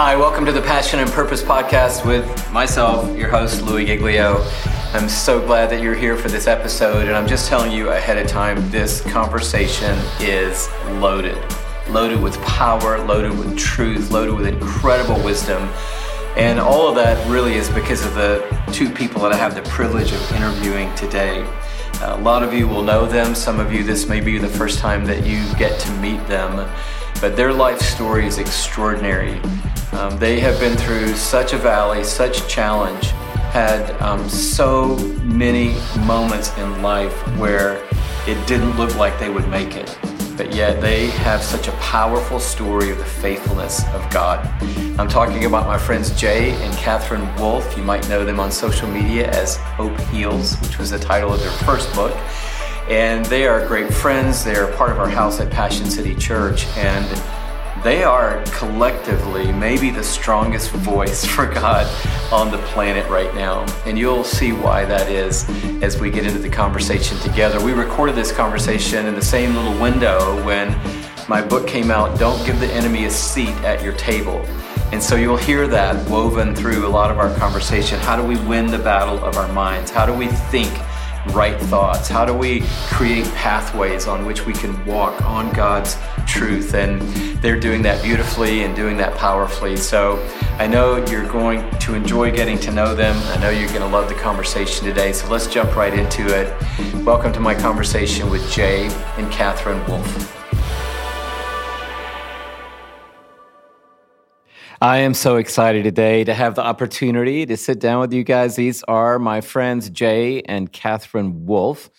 Hi, welcome to the Passion and Purpose podcast with myself, your host, Louie Giglio. I'm so glad that you're here for this episode, and I'm just telling you ahead of time this conversation is loaded. Loaded with power, loaded with truth, loaded with incredible wisdom. And all of that really is because of the two people that I have the privilege of interviewing today. A lot of you will know them. Some of you, this may be the first time that you get to meet them. But their life story is extraordinary. Um, they have been through such a valley, such challenge, had um, so many moments in life where it didn't look like they would make it. But yet they have such a powerful story of the faithfulness of God. I'm talking about my friends Jay and Catherine Wolf. You might know them on social media as Hope Heals, which was the title of their first book. And they are great friends. They are part of our house at Passion City Church. And they are collectively maybe the strongest voice for God on the planet right now. And you'll see why that is as we get into the conversation together. We recorded this conversation in the same little window when my book came out, Don't Give the Enemy a Seat at Your Table. And so you'll hear that woven through a lot of our conversation. How do we win the battle of our minds? How do we think? Right thoughts? How do we create pathways on which we can walk on God's truth? And they're doing that beautifully and doing that powerfully. So I know you're going to enjoy getting to know them. I know you're going to love the conversation today. So let's jump right into it. Welcome to my conversation with Jay and Catherine Wolf. I am so excited today to have the opportunity to sit down with you guys. These are my friends Jay and Catherine Wolf,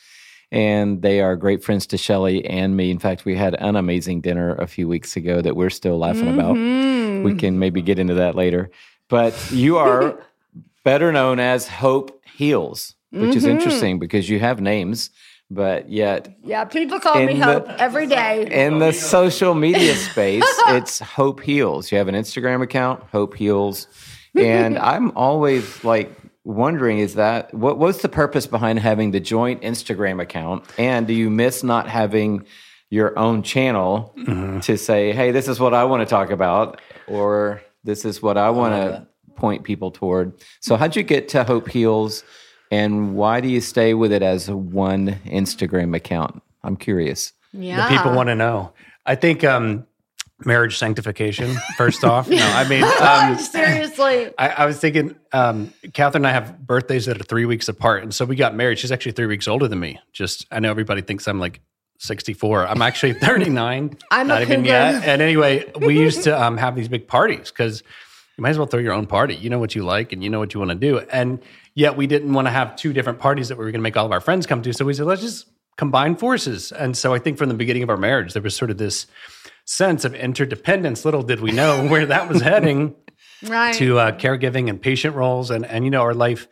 and they are great friends to Shelley and me. In fact, we had an amazing dinner a few weeks ago that we're still laughing mm-hmm. about. We can maybe get into that later. But you are better known as Hope Heals, which mm-hmm. is interesting because you have names but yet yeah people call me hope every day. in the social media space it's hope heals. You have an instagram account hope heals and i'm always like wondering is that what what's the purpose behind having the joint instagram account? And do you miss not having your own channel mm-hmm. to say hey this is what i want to talk about or this is what i want to point people toward? So how'd you get to hope heals and why do you stay with it as one Instagram account? I'm curious. Yeah. The people want to know. I think um, marriage sanctification, first off. No, I mean, um, seriously. I, I, was thinking, um, Catherine and I have birthdays that are three weeks apart. And so we got married. She's actually three weeks older than me. Just, I know everybody thinks I'm like 64. I'm actually 39. I'm not even yet. And anyway, we used to um, have these big parties because you might as well throw your own party. You know what you like and you know what you want to do. And Yet we didn't want to have two different parties that we were going to make all of our friends come to. So we said, let's just combine forces. And so I think from the beginning of our marriage, there was sort of this sense of interdependence. Little did we know where that was heading right. to uh, caregiving and patient roles. And, and, you know, our life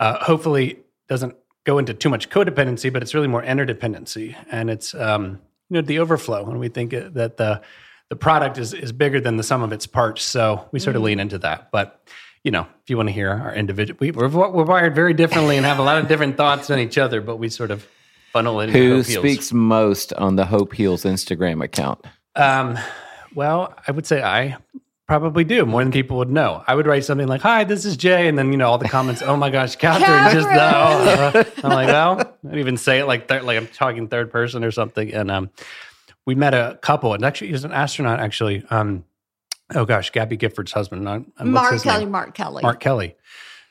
uh, hopefully doesn't go into too much codependency, but it's really more interdependency. And it's, um, you know, the overflow. And we think that the, the product is, is bigger than the sum of its parts. So we sort of mm. lean into that. But you know, if you want to hear our individual, we, are we're wired very differently and have a lot of different thoughts on each other, but we sort of funnel it. Who speaks most on the Hope Heals Instagram account? Um, well, I would say I probably do more than people would know. I would write something like, "Hi, this is Jay," and then you know all the comments. Oh my gosh, Catherine, Catherine! just uh, I'm like, well, I don't even say it like like I'm talking third person or something. And um, we met a couple, and actually, he's an astronaut. Actually, um, oh gosh, Gabby Giffords' husband. Mark Kelly, name? Mark Kelly. Mark Kelly.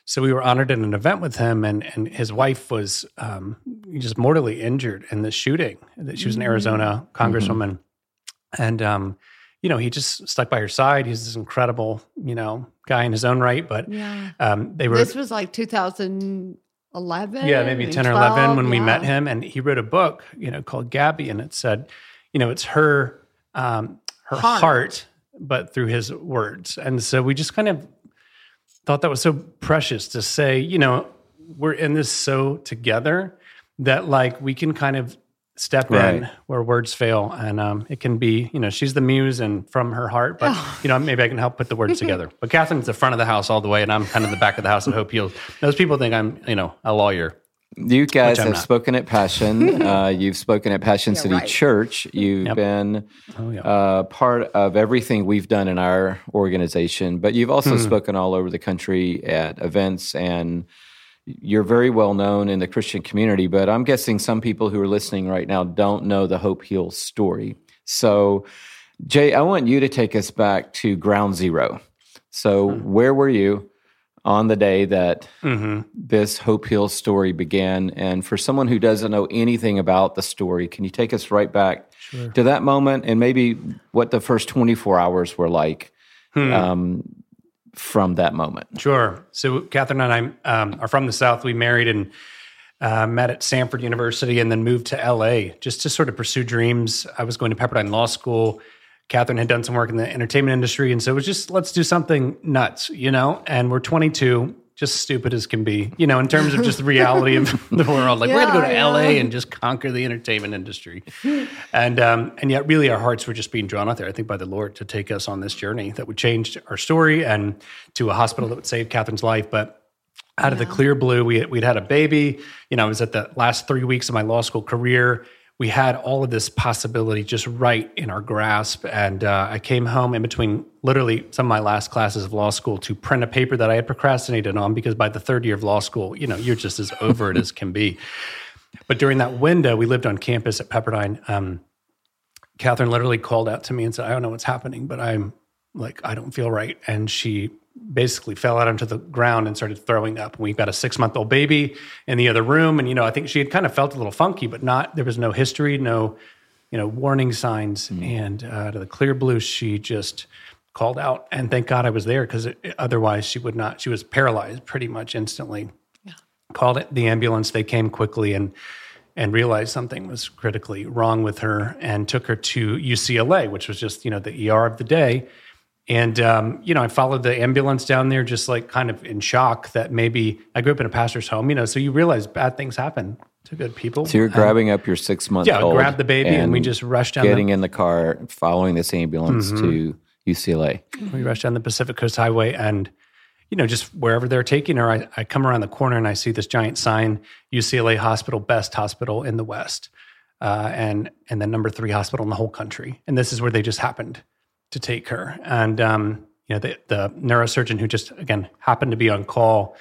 So we were honored at an event with him, and and his wife was um, just mortally injured in the shooting. That She was an Arizona mm-hmm. congresswoman, mm-hmm. and um, you know he just stuck by her side. He's this incredible, you know, guy in his own right. But yeah. um, they were. This was like 2011. Yeah, maybe 10 or 11 when yeah. we met him, and he wrote a book, you know, called Gabby, and it said, you know, it's her um, her heart, heart but through his words. And so we just kind of thought that was so precious to say, you know, we're in this so together that like we can kind of step right. in where words fail and um, it can be you know she's the muse and from her heart but oh. you know maybe i can help put the words together but catherine's the front of the house all the way and i'm kind of the back of the house at hope heals those people think i'm you know a lawyer You guys have not. spoken at Passion. uh, you've spoken at Passion yeah, City right. Church. You've yep. been oh, yeah. uh, part of everything we've done in our organization, but you've also hmm. spoken all over the country at events and you're very well known in the Christian community, but I'm guessing some people who are listening right now don't know the Hope Heal story. So, Jay, I want you to take us back to ground zero. So, hmm. where were you? On the day that mm-hmm. this Hope Heal story began. And for someone who doesn't know anything about the story, can you take us right back sure. to that moment and maybe what the first 24 hours were like hmm. um, from that moment? Sure. So, Catherine and I um, are from the South. We married and uh, met at Samford University and then moved to LA just to sort of pursue dreams. I was going to Pepperdine Law School Catherine had done some work in the entertainment industry. And so it was just, let's do something nuts, you know? And we're 22, just stupid as can be, you know, in terms of just the reality of the world. Like, yeah, we're going to go to yeah. LA and just conquer the entertainment industry. and, um, and yet, really, our hearts were just being drawn out there, I think, by the Lord to take us on this journey that would change our story and to a hospital that would save Catherine's life. But out of the clear blue, we, we'd had a baby. You know, I was at the last three weeks of my law school career we had all of this possibility just right in our grasp. And uh, I came home in between literally some of my last classes of law school to print a paper that I had procrastinated on because by the third year of law school, you know, you're just as over it as can be. But during that window, we lived on campus at Pepperdine. Um, Catherine literally called out to me and said, I don't know what's happening, but I'm like, I don't feel right. And she basically fell out onto the ground and started throwing up. We've got a six month old baby in the other room. And, you know, I think she had kind of felt a little funky, but not, there was no history, no, you know, warning signs. Mm. And uh, to the clear blue, she just called out. And thank God I was there because otherwise she would not, she was paralyzed pretty much instantly. Yeah. Called it the ambulance. They came quickly and, and realized something was critically wrong with her and took her to UCLA, which was just, you know, the ER of the day and, um, you know, I followed the ambulance down there just like kind of in shock that maybe I grew up in a pastor's home, you know, so you realize bad things happen to good people. So you're grabbing um, up your six month yeah, old. grab the baby and, and, we just rushed down. Getting the, in the car, following this ambulance mm-hmm. to UCLA. We rushed down the Pacific Coast Highway and, you know, just wherever they're taking her, I, I come around the corner and I see this giant sign UCLA Hospital, best hospital in the West. Uh, and and the number three hospital in the whole country. And this is where they just happened to take her. And um, you know, the, the neurosurgeon who just again happened to be on call,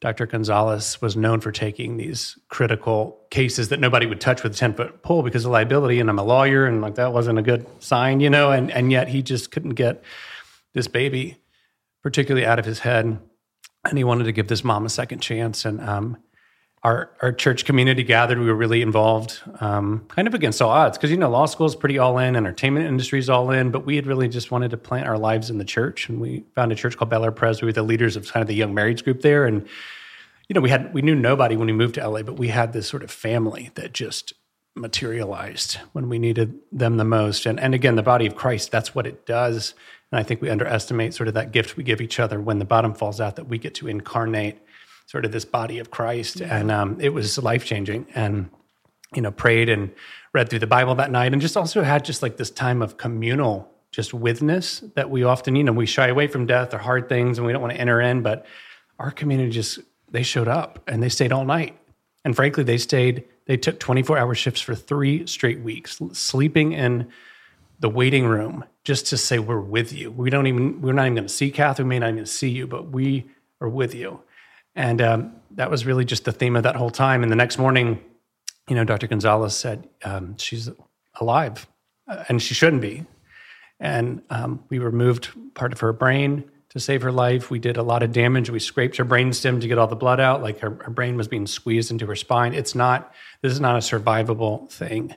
Dr. Gonzalez, was known for taking these critical cases that nobody would touch with a ten foot pole because of liability. And I'm a lawyer, and like that wasn't a good sign, you know. And and yet he just couldn't get this baby, particularly out of his head, and he wanted to give this mom a second chance. And um, our our church community gathered. We were really involved, um, kind of against all odds, because you know law school is pretty all in, entertainment industry is all in. But we had really just wanted to plant our lives in the church, and we found a church called Bel Air Pres. We were the leaders of kind of the young marrieds group there, and you know we had we knew nobody when we moved to LA, but we had this sort of family that just materialized when we needed them the most. And and again, the body of Christ, that's what it does. And I think we underestimate sort of that gift we give each other when the bottom falls out that we get to incarnate sort of this body of Christ. And um, it was life changing. And, you know, prayed and read through the Bible that night and just also had just like this time of communal just witness that we often, you know, we shy away from death or hard things and we don't want to enter in. But our community just, they showed up and they stayed all night. And frankly, they stayed, they took 24 hour shifts for three straight weeks, sleeping in the waiting room just to say, we're with you. We don't even, we're not even going to see Kathy. We may not even see you, but we are with you. And um, that was really just the theme of that whole time. And the next morning, you know, Dr. Gonzalez said um, she's alive, uh, and she shouldn't be. And um, we removed part of her brain to save her life. We did a lot of damage. We scraped her brainstem to get all the blood out. Like her, her brain was being squeezed into her spine. It's not. This is not a survivable thing.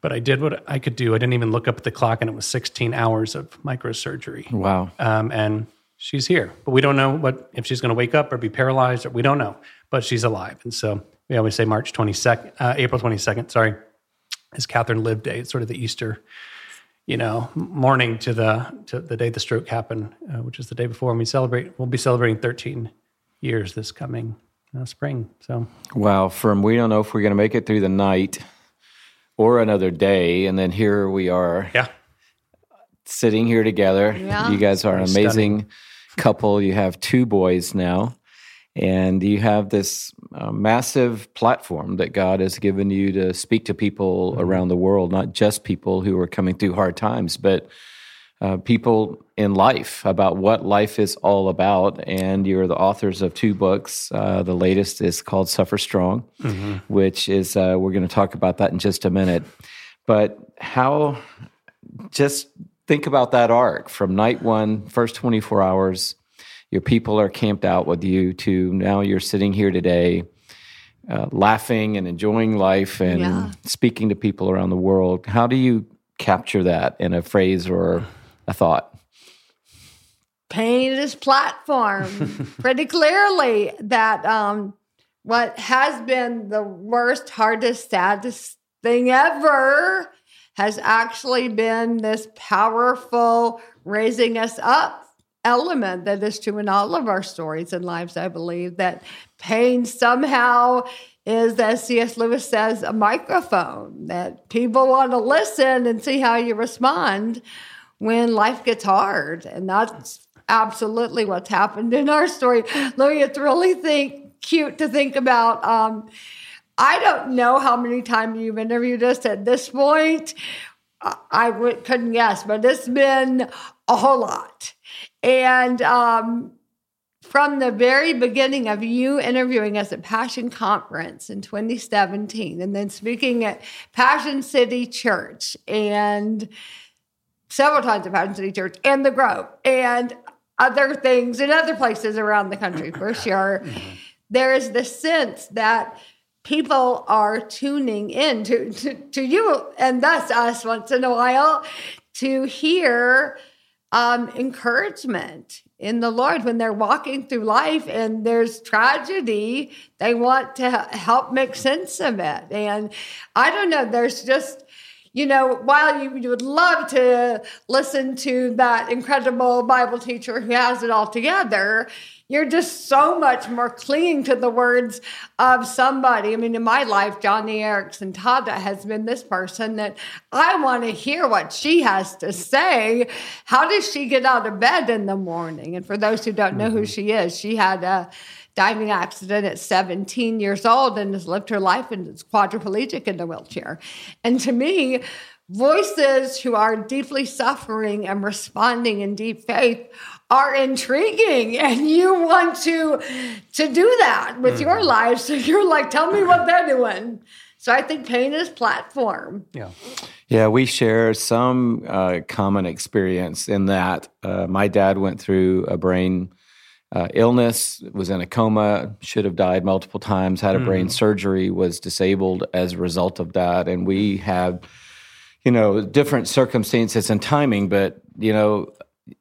But I did what I could do. I didn't even look up at the clock, and it was 16 hours of microsurgery. Wow. Um, and she's here, but we don't know what if she's going to wake up or be paralyzed. Or, we don't know, but she's alive. And so we always say March 22nd, uh, April 22nd, sorry, is Catherine Live Day. It's sort of the Easter, you know, morning to the to the day the stroke happened, uh, which is the day before. And we celebrate. We'll be celebrating 13 years this coming uh, spring. So wow, from we don't know if we're going to make it through the night or another day, and then here we are. Yeah. Sitting here together. Yeah. You guys are an amazing couple. You have two boys now. And you have this uh, massive platform that God has given you to speak to people mm-hmm. around the world, not just people who are coming through hard times, but uh, people in life about what life is all about. And you're the authors of two books. Uh, the latest is called Suffer Strong, mm-hmm. which is, uh, we're going to talk about that in just a minute. But how, just think about that arc from night one, first 24 hours, your people are camped out with you, to now you're sitting here today. Uh, laughing and enjoying life and yeah. speaking to people around the world. How do you capture that in a phrase or a thought. Painted his platform pretty clearly that um, what has been the worst, hardest, saddest thing ever has actually been this powerful raising us up element that is true in all of our stories and lives, I believe, that pain somehow is, as C.S. Lewis says, a microphone that people want to listen and see how you respond when life gets hard. And that's absolutely what's happened in our story. Louie, it's really think cute to think about. Um, I don't know how many times you've interviewed us at this point. I w- couldn't guess, but it's been a whole lot. And um, from the very beginning of you interviewing us at Passion Conference in 2017, and then speaking at Passion City Church, and several times at Passion City Church and the Grove and other things in other places around the country for sure. Mm-hmm. There is the sense that people are tuning in to, to, to you and thus us once in a while to hear um, encouragement in the Lord when they're walking through life and there's tragedy. They want to help make sense of it. And I don't know, there's just you know, while you, you would love to listen to that incredible Bible teacher who has it all together, you're just so much more clinging to the words of somebody. I mean, in my life, Joni Eareckson Tada has been this person that I want to hear what she has to say. How does she get out of bed in the morning? And for those who don't know who mm-hmm. she is, she had a diving accident at 17 years old and has lived her life and is quadriplegic in a wheelchair. And to me, voices who are deeply suffering and responding in deep faith are intriguing and you want to to do that with mm-hmm. your life so you're like tell me what they're doing so i think pain is platform yeah yeah we share some uh, common experience in that uh, my dad went through a brain uh, illness, was in a coma, should have died multiple times, had a mm. brain surgery, was disabled as a result of that. And we have, you know, different circumstances and timing, but, you know,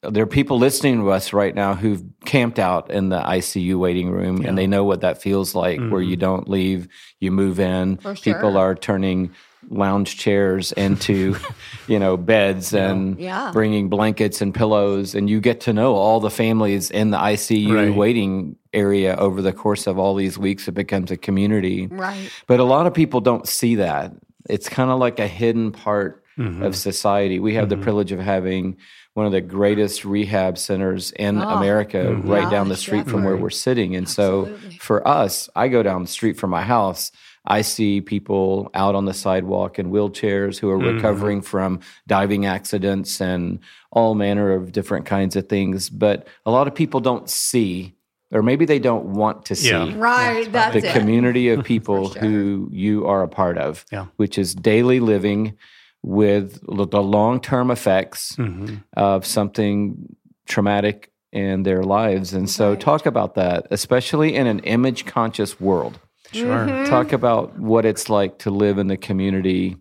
there are people listening to us right now who've camped out in the ICU waiting room yeah. and they know what that feels like mm. where you mm-hmm. don't leave, you move in. Sure. People are turning lounge chairs into you know beds and yeah. bringing blankets and pillows and you get to know all the families in the ICU right. waiting area over the course of all these weeks it becomes a community right but a lot of people don't see that it's kind of like a hidden part mm-hmm. of society we have mm-hmm. the privilege of having one of the greatest rehab centers in oh, America mm-hmm. right down the street definitely. from where we're sitting and Absolutely. so for us I go down the street from my house I see people out on the sidewalk in wheelchairs who are mm-hmm. recovering from diving accidents and all manner of different kinds of things. But a lot of people don't see, or maybe they don't want to see, yeah. right? That's the it. community of people sure. who you are a part of, yeah. which is daily living with the long term effects mm-hmm. of something traumatic in their lives. And so, right. talk about that, especially in an image conscious world. Sure. Mm-hmm. Talk about what it's like to live in the community.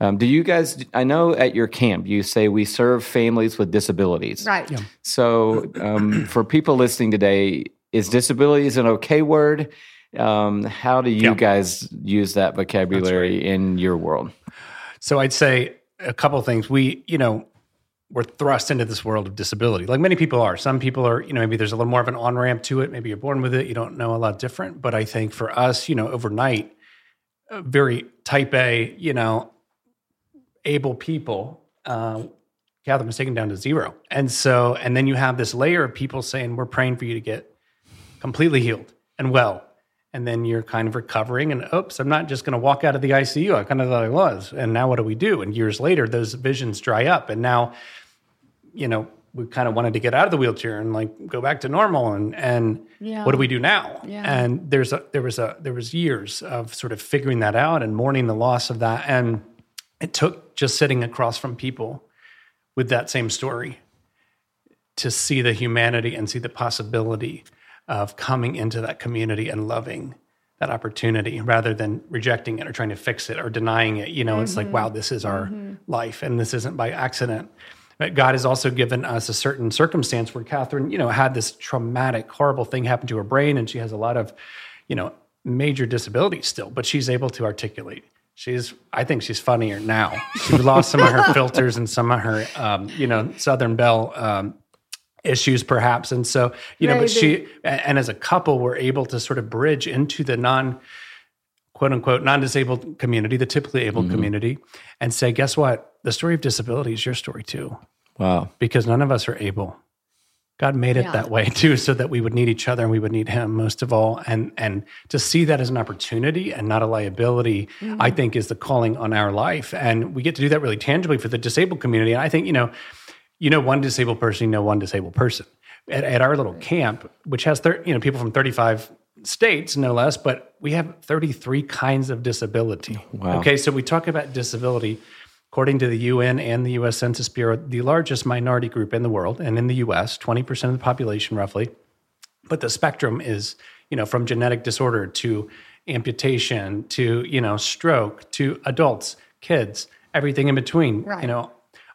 Um, do you guys? I know at your camp you say we serve families with disabilities. Right. Yeah. So, um, for people listening today, is disabilities an okay word? Um, how do you yeah. guys use that vocabulary right. in your world? So, I'd say a couple things. We, you know, we're thrust into this world of disability like many people are. Some people are you know maybe there's a little more of an on ramp to it. Maybe you're born with it. You don't know a lot different. But i think for us you know overnight very type a you know able people uh, Catherine was taken down to zero. And so and then you have this layer of people saying we're praying for you to get completely healed and well. And then you're kind of recovering, and oops, I'm not just going to walk out of the ICU. I kind of thought I was. And now what do we do? And years later, those visions dry up. And now, you know, we kind of wanted to get out of the wheelchair and like go back to normal and and yeah. what do we do now yeah. and there's a there was a there was years of sort of figuring that out and mourning the loss of that and it took just sitting across from people with that same story to see the humanity and see the possibility of coming into that community and loving that opportunity rather than rejecting it or trying to fix it or denying it you know mm-hmm. it's like mm-hmm. wow this is our mm-hmm. life and this isn't by accident but God has also given us a certain circumstance where Catherine, you know, had this traumatic, horrible thing happen to her brain, and she has a lot of, you know, major disabilities still, but she's able to articulate. She's, I think she's funnier now. She's lost some of her filters and some of her, um, you know, Southern Belle um, issues perhaps. And so, you know, Maybe. but she, and as a couple, were able to sort of bridge into the non, quote unquote, non disabled community, the typically able mm-hmm. community, and say, guess what? The story of disability is your story too. Wow. Because none of us are able. God made it yeah. that way too, so that we would need each other and we would need Him most of all. And and to see that as an opportunity and not a liability, mm-hmm. I think is the calling on our life. And we get to do that really tangibly for the disabled community. And I think you know, you know, one disabled person, you know, one disabled person. At, at our little camp, which has thir- you know people from thirty five states, no less, but we have thirty three kinds of disability. Wow. Okay, so we talk about disability According to the UN and the US Census Bureau, the largest minority group in the world and in the US, 20% of the population roughly. But the spectrum is, you know, from genetic disorder to amputation to, you know, stroke to adults, kids, everything in between, right. you know,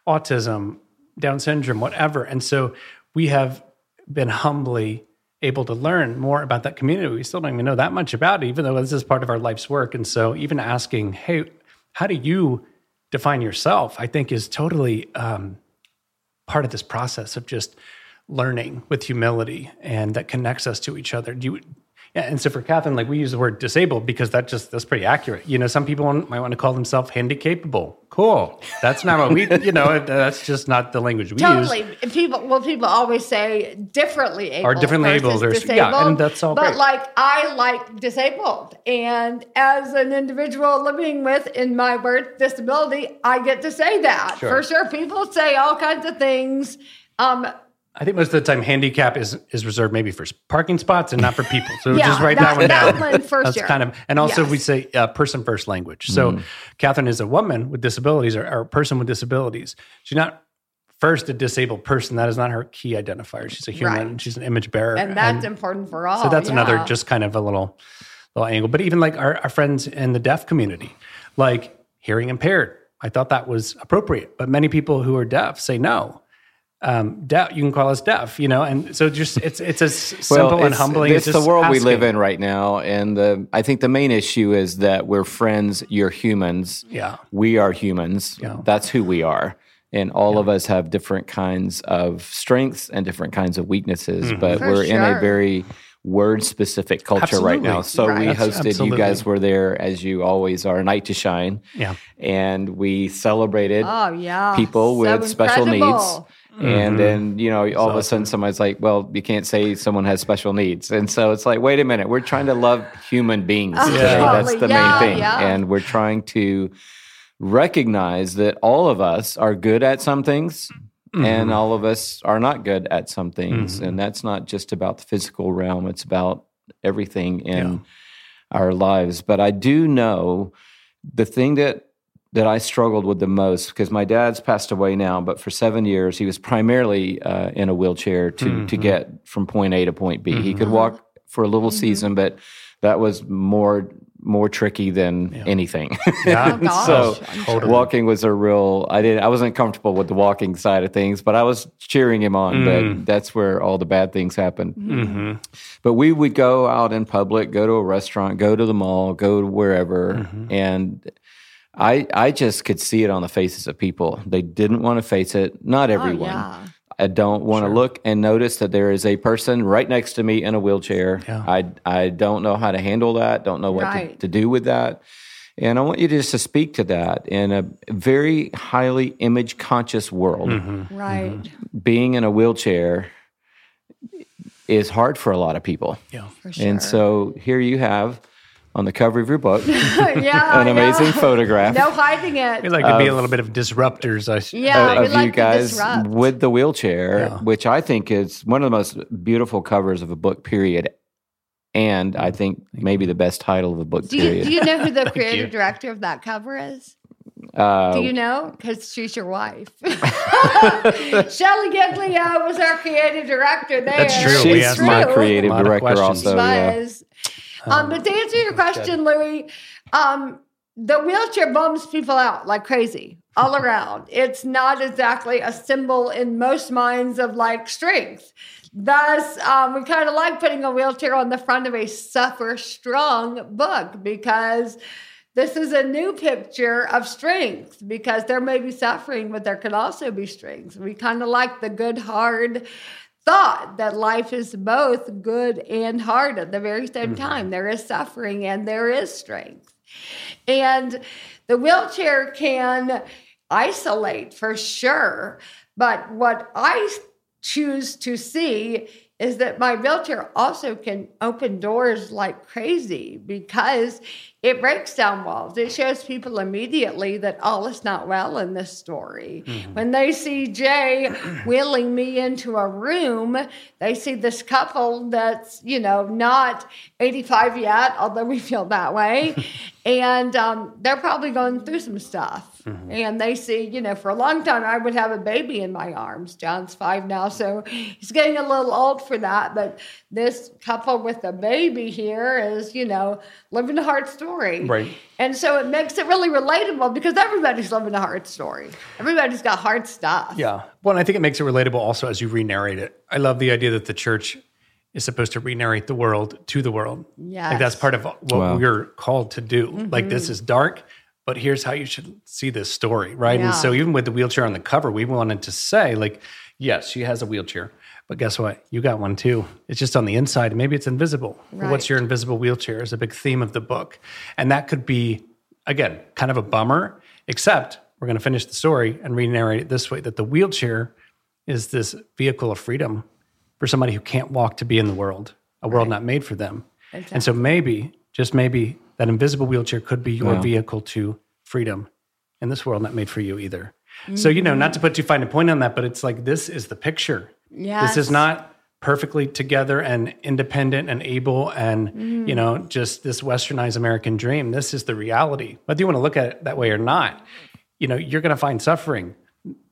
autism, Down syndrome, whatever. And so we have been humbly able to learn more about that community. We still don't even know that much about it, even though this is part of our life's work. And so even asking, hey, how do you define yourself, I think is totally um, part of this process of just learning with humility and that connects us to each other. Do you, and so for Catherine, like we use the word disabled because that just that's pretty accurate. You know, some people might want to call themselves handicapable. Cool. That's not what we. You know, that's just not the language we totally. use. Totally. People. Well, people always say differently able or differently able or disabled. Yeah, and that's all. But great. like I like disabled, and as an individual living with in my birth disability, I get to say that sure. for sure. People say all kinds of things. Um, I think most of the time handicap is is reserved maybe for parking spots and not for people. So yeah, just write that, that one down. One for That's sure. kind of and also yes. we say uh, person first language. So mm. Catherine is a woman with disabilities or, or, a person with disabilities. She's not first a disabled person. That is not her key identifier. She's a human. Right. She's an image bearer, and that's and important for all. So that's yeah. another just kind of a little little angle. But even like our, our friends in the deaf community, like hearing impaired. I thought that was appropriate, but many people who are deaf say no um, deaf. You can call us deaf, you know, and so just it's it's as simple well, it's, and humbling. It's, the world asking. we live in right now, and the I think the main issue is that we're friends. You're humans. Yeah, we are humans. Yeah. that's who we are, and all yeah. of us have different kinds of strengths and different kinds of weaknesses. Mm-hmm. But For we're sure. in a very word specific culture Absolutely. right now. So right. we hosted, Absolutely. you guys were there as you always are, Night to Shine. Yeah. And we celebrated oh, yeah. people so with special needs. Mm-hmm. And then, you know, all That's of a sudden somebody's like, well, you can't say someone has special needs. And so it's like, wait a minute, we're trying to love human beings today. That's the yeah, main thing. Yeah. And we're trying to recognize that all of us are good at some things mm-hmm. and all of us are not good at some things. Mm-hmm. And that's not just about the physical realm, it's about everything in yeah. our lives. But I do know the thing that that I struggled with the most because my dad's passed away now, but for seven years he was primarily uh, in a wheelchair to mm-hmm. to get from point A to point B. Mm-hmm. He could walk for a little mm-hmm. season, but that was more more tricky than yeah. anything. Yeah. oh, so totally. walking was a real. I didn't. I wasn't comfortable with the walking side of things, but I was cheering him on. Mm. But that's where all the bad things happened. Mm-hmm. But we would go out in public, go to a restaurant, go to the mall, go to wherever, mm-hmm. and I I just could see it on the faces of people. They didn't want to face it. Not oh, everyone. Oh, yeah. I don't want sure. to look and notice that there is a person right next to me in a wheelchair. Yeah. I I don't know how to handle that. Don't know what right. to, to, do with that. And I want you just to speak to that in a very highly image conscious world. Mm-hmm. Right. Mm-hmm. Being in a wheelchair is hard for a lot of people. Yeah. For sure. And so here you have on the cover of your book yeah, an amazing know. photograph No hiding it. We like to be a little bit of disruptors. I, yeah, of like you guys disrupt. with the wheelchair, Yeah. which I think is one of the most beautiful covers of a book, period. And I think maybe the best title of a book, do you, period. do you know who the you. creative director of that cover is? uh, Do you know? Because she's your wife. Shelley Giglio was our creative director there. That's true. she's We asked my creative A lot of director also. Yeah. was. Um, but to answer your question, Louie, um, the wheelchair bums people out like crazy all around. It's not exactly a symbol in most minds of like strength. Thus, um, we kind of like putting a wheelchair on the front of a suffer strong book because this is a new picture of strength because there may be suffering, but there could also be strength. We kind of like the good, hard thought that life is both good and hard at the very same mm-hmm. time. There is suffering and there is strength. And the wheelchair can isolate for sure. But what I choose to see is that my wheelchair also can open doors like crazy because it breaks down walls. It shows people immediately that all is not well in this story. When they see Jay wheeling me into a room, they see this couple that's, you know, not 85 yet, although we feel that way. and um, they're probably going through some stuff. And they see, you know, for a long time, I would have a baby in my arms. John's five now, so he's getting a little old for that. But this couple with a baby here is, you know, living a hard story. Right. And so it makes it really relatable because everybody's living a hard story. Everybody's got hard stuff. Yeah. Well, and I think it makes it relatable also as you re-narrate it. I love the idea that the church is supposed to re-narrate the world to the world. Yeah. Like that's part of what Wow. we're called to do. Like Mm-hmm. this is dark, but here's how you should see this story, right? Yeah. And so even with the wheelchair on the cover, we wanted to say like, yes, she has a wheelchair, but guess what? You got one too. It's just on the inside. Maybe it's invisible. But What's your invisible wheelchair is a big theme of the book. And that could be again, kind of a bummer, except we're going to finish the story and re-narrate it this way that the wheelchair is this vehicle of freedom for somebody who can't walk to be in the world, a world not made for them. And so maybe, just maybe, that invisible wheelchair could be your Wow. vehicle to freedom in this world not made for you either. So, mm-hmm. you know, not to put too fine a point on that, but it's like this is the picture. This is not perfectly together and independent and able and, you know, just this westernized American dream. This is the reality. Whether you want to look at it that way or not, you know, you're going to find suffering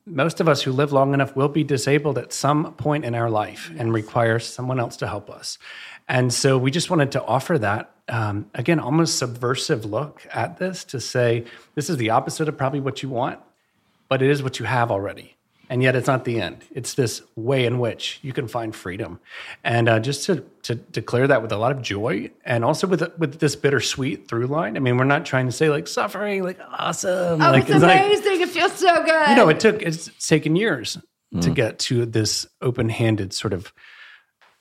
most of us who live long enough will be disabled at some point in our life and require someone else to help us. And so we just wanted to offer that, um, again, almost subversive look at this to say, this is the opposite of probably what you want, but it is what you have already. And yet it's not the end. It's this way in which you can find freedom. And uh, just to, to declare that with a lot of joy and also with, with this bittersweet through line. I mean, we're not trying to say like suffering, like awesome. Oh, like, it's like- amazing. it feels so good. you know, it took it's taken years to get to this open-handed sort of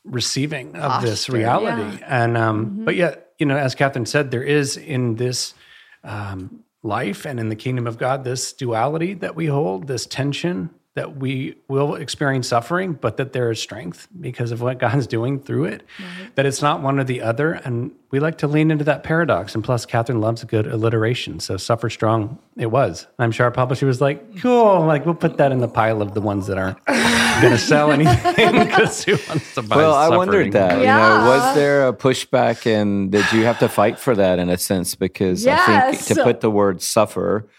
receiving of this Posture, reality. And um, but yet, you know, as Catherine said, there is in this um, life and in the kingdom of God this duality that we hold, this tension that we will experience suffering, but that there is strength because of what God's doing through it. That it's not one or the other, and we like to lean into that paradox. And plus, Catherine loves a good alliteration, so "suffer strong" it was. I'm sure our publisher was like, "Cool, like we'll put that in the pile of the ones that aren't going to sell anything because who wants to buy?" Well, I wondered that. You know, was there a pushback, and did you have to fight for that in a sense? Because I think to put the word "suffer"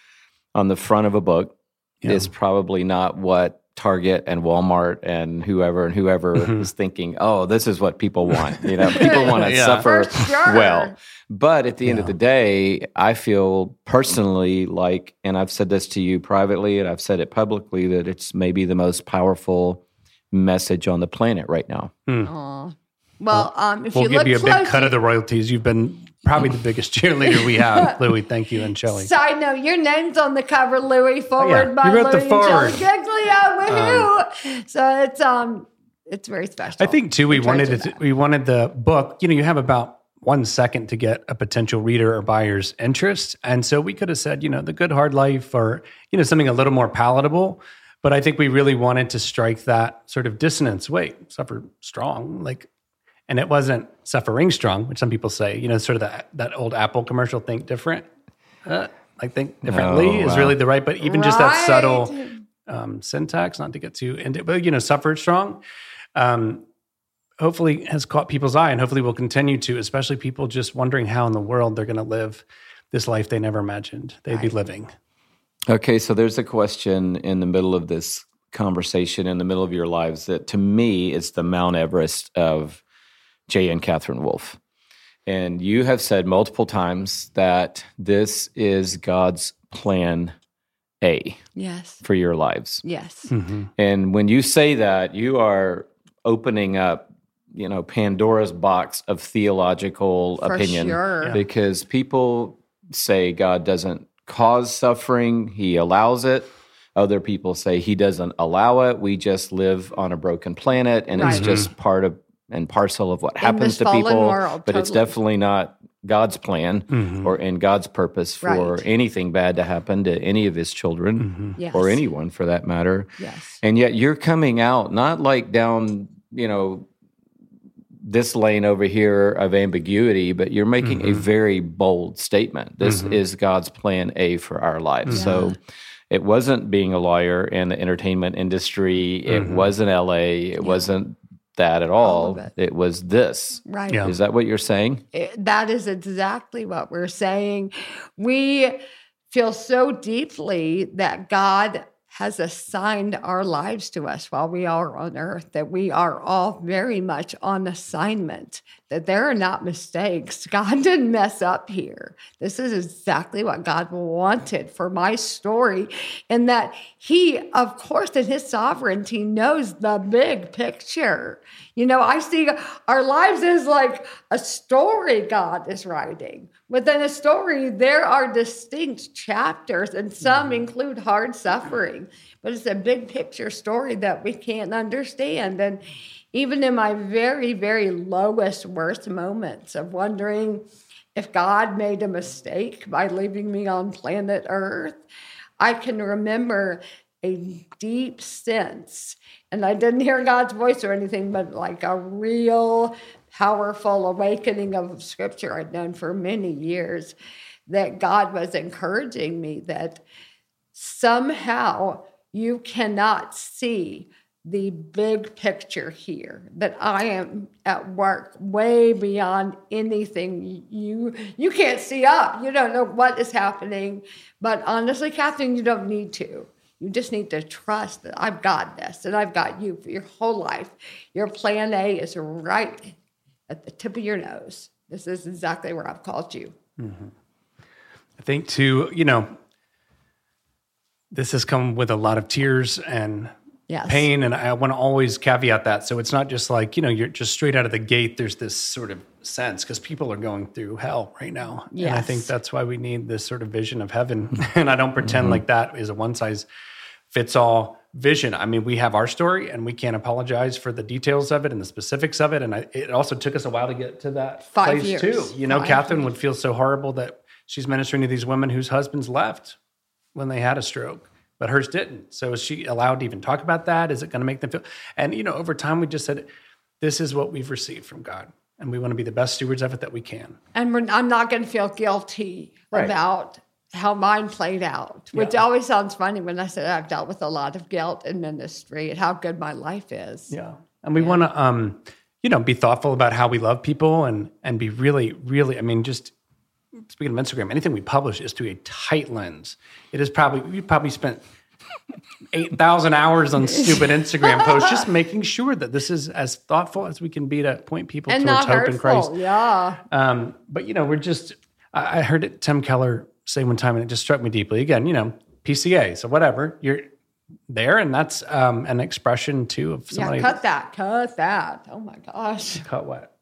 on the front of a book is probably not what Target and Walmart and whoever and whoever is thinking. Oh, this is what people want. You know, people want to Yeah. suffer sure. well. But at the end of the day, I feel personally like, and I've said this to you privately, and I've said it publicly, that it's maybe the most powerful message on the planet right now. Aw. Well, um, if We'll you give look you a big cut of the royalties. You've been probably the biggest cheerleader we have, Louie. Thank you and Shelley. Side note, your name's on the cover, Louie, foreword You by wrote the foreword. and Shelley Giglio. Woohoo! so it's um it's very special. I think too. We wanted to it. To, we wanted the book. You know, you have about one second to get a potential reader or buyer's interest, and so we could have said, you know, the good hard life, or you know, something a little more palatable. But I think we really wanted to strike that sort of dissonance. Wait, suffer strong, like, and it wasn't suffering strong, which some people say. You know, sort of that that old Apple commercial, think different. Uh, I think differently Oh, is really the right, but even just that subtle um, syntax, not to get too into, but you know, suffered strong. Um, hopefully has caught people's eye, and hopefully will continue to, especially people just wondering how in the world they're going to live this life they never imagined they'd be living. Okay, so there's a question in the middle of this conversation, in the middle of your lives, that to me is the Mount Everest of Jay and Catherine Wolf. And you have said multiple times that this is God's plan A Yes. for your lives. Yes. Mm-hmm. And when you say that, you are opening up, you know, Pandora's box of theological For opinion sure. because people say God doesn't cause suffering, he allows it. Other people say he doesn't allow it. We just live on a broken planet and it's just mm-hmm. part of and parcel of what happens to people. world, but it's definitely not God's plan mm-hmm. or in God's purpose for Right. anything bad to happen to any of his children mm-hmm. Yes. or anyone for that matter. Yes. And yet you're coming out not like down, you know, this lane over here of ambiguity, but you're making a mm-hmm. very bold statement. This is God's plan A for our lives. So it wasn't being a lawyer in the entertainment industry. It wasn't LA. It wasn't that at all. of it. it. was this. Right. Yeah. Is that what you're saying? It- that is exactly what we're saying. We feel so deeply that God has assigned our lives to us while we are on earth, that we are all very much on assignment, that there are not mistakes. God didn't mess up here. This is exactly what God wanted for my story, and that He, of course, in His sovereignty, knows the big picture. You know, I see our lives as like a story God is writing. Within a story, there are distinct chapters, and some mm-hmm. include hard suffering, but it's a big picture story that we can't understand. And even in my very, very lowest, worst moments of wondering if God made a mistake by leaving me on planet Earth, I can remember a deep sense, and I didn't hear God's voice or anything, but like a real powerful awakening of scripture I'd known for many years that God was encouraging me that somehow you cannot see the big picture here that I am at work way beyond anything you you can't see up. You don't know what is happening. But honestly, Catherine, you don't need to. You just need to trust that I've got this and I've got you for your whole life. Your plan A is right at the tip of your nose. This is exactly where I've called you. Mm-hmm. I think too, you know, this has come with a lot of tears and Yes. pain, and I want to always caveat that. So it's not just like you know you're just straight out of the gate. There's this sort of sense because people are going through hell right now, and I think that's why we need this sort of vision of heaven. and I don't pretend mm-hmm. like that is a one size fits all vision. I mean, we have our story, and we can't apologize for the details of it and the specifics of it. And I, it also took us a while to get to that Five place years. too. You know, Five Catherine would feel so horrible that she's ministering to these women whose husbands left when they had a stroke, but hers didn't. So is she allowed to even talk about that? Is it going to make them feel? And you know, over time, we just said, "This is what we've received from God, and we want to be the best stewards of it that we can." and we're, I'm not going to feel guilty Right. about how mine played out, which Yeah. always sounds funny when I said I've dealt with a lot of guilt in ministry and how good my life is. Yeah, and we want to, um, you know, be thoughtful about how we love people and and be really, really. I mean, just speaking of Instagram, anything we publish is through a tight lens. It is probably you probably spent. 8,000 hours on stupid Instagram posts, just making sure that this is as thoughtful as we can be to point people And towards hope in Christ. Yeah. Um, but you know, we're just. I I heard it, Tim Keller say one time, and it just struck me deeply. Again, you know, PCA, so whatever you're there, and that's um, an expression too of somebody. Yeah. Cut that. Cut that. Oh my gosh. cut what?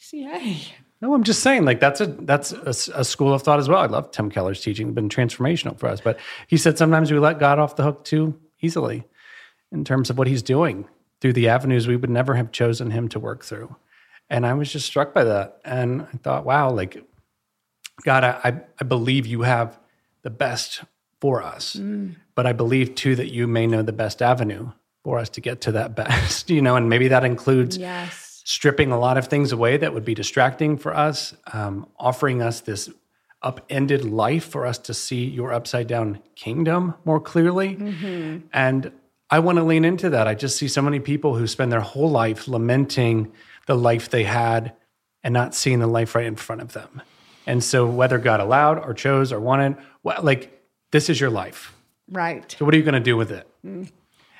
PCA. No, I'm just saying, like that's a that's a, a school of thought as well. I love Tim Keller's teaching; been transformational for us. But he said sometimes we let God off the hook too easily, in terms of what He's doing through the avenues we would never have chosen Him to work through. And I was just struck by that, and I thought, wow, like God, I I- believe you have the best for us. Mm. But I believe too that you may know the best avenue for us to get to that best, you know, and maybe that includes yes. stripping a lot of things away that would be distracting for us, um, offering us this upended life for us to see your upside down kingdom more clearly. Mm-hmm. And I want to lean into that. I just see so many people who spend their whole life lamenting the life they had and not seeing the life right in front of them. And so, whether God allowed or chose or wanted, well, like this is your life. Right. So, what are you going to do with it? Mm.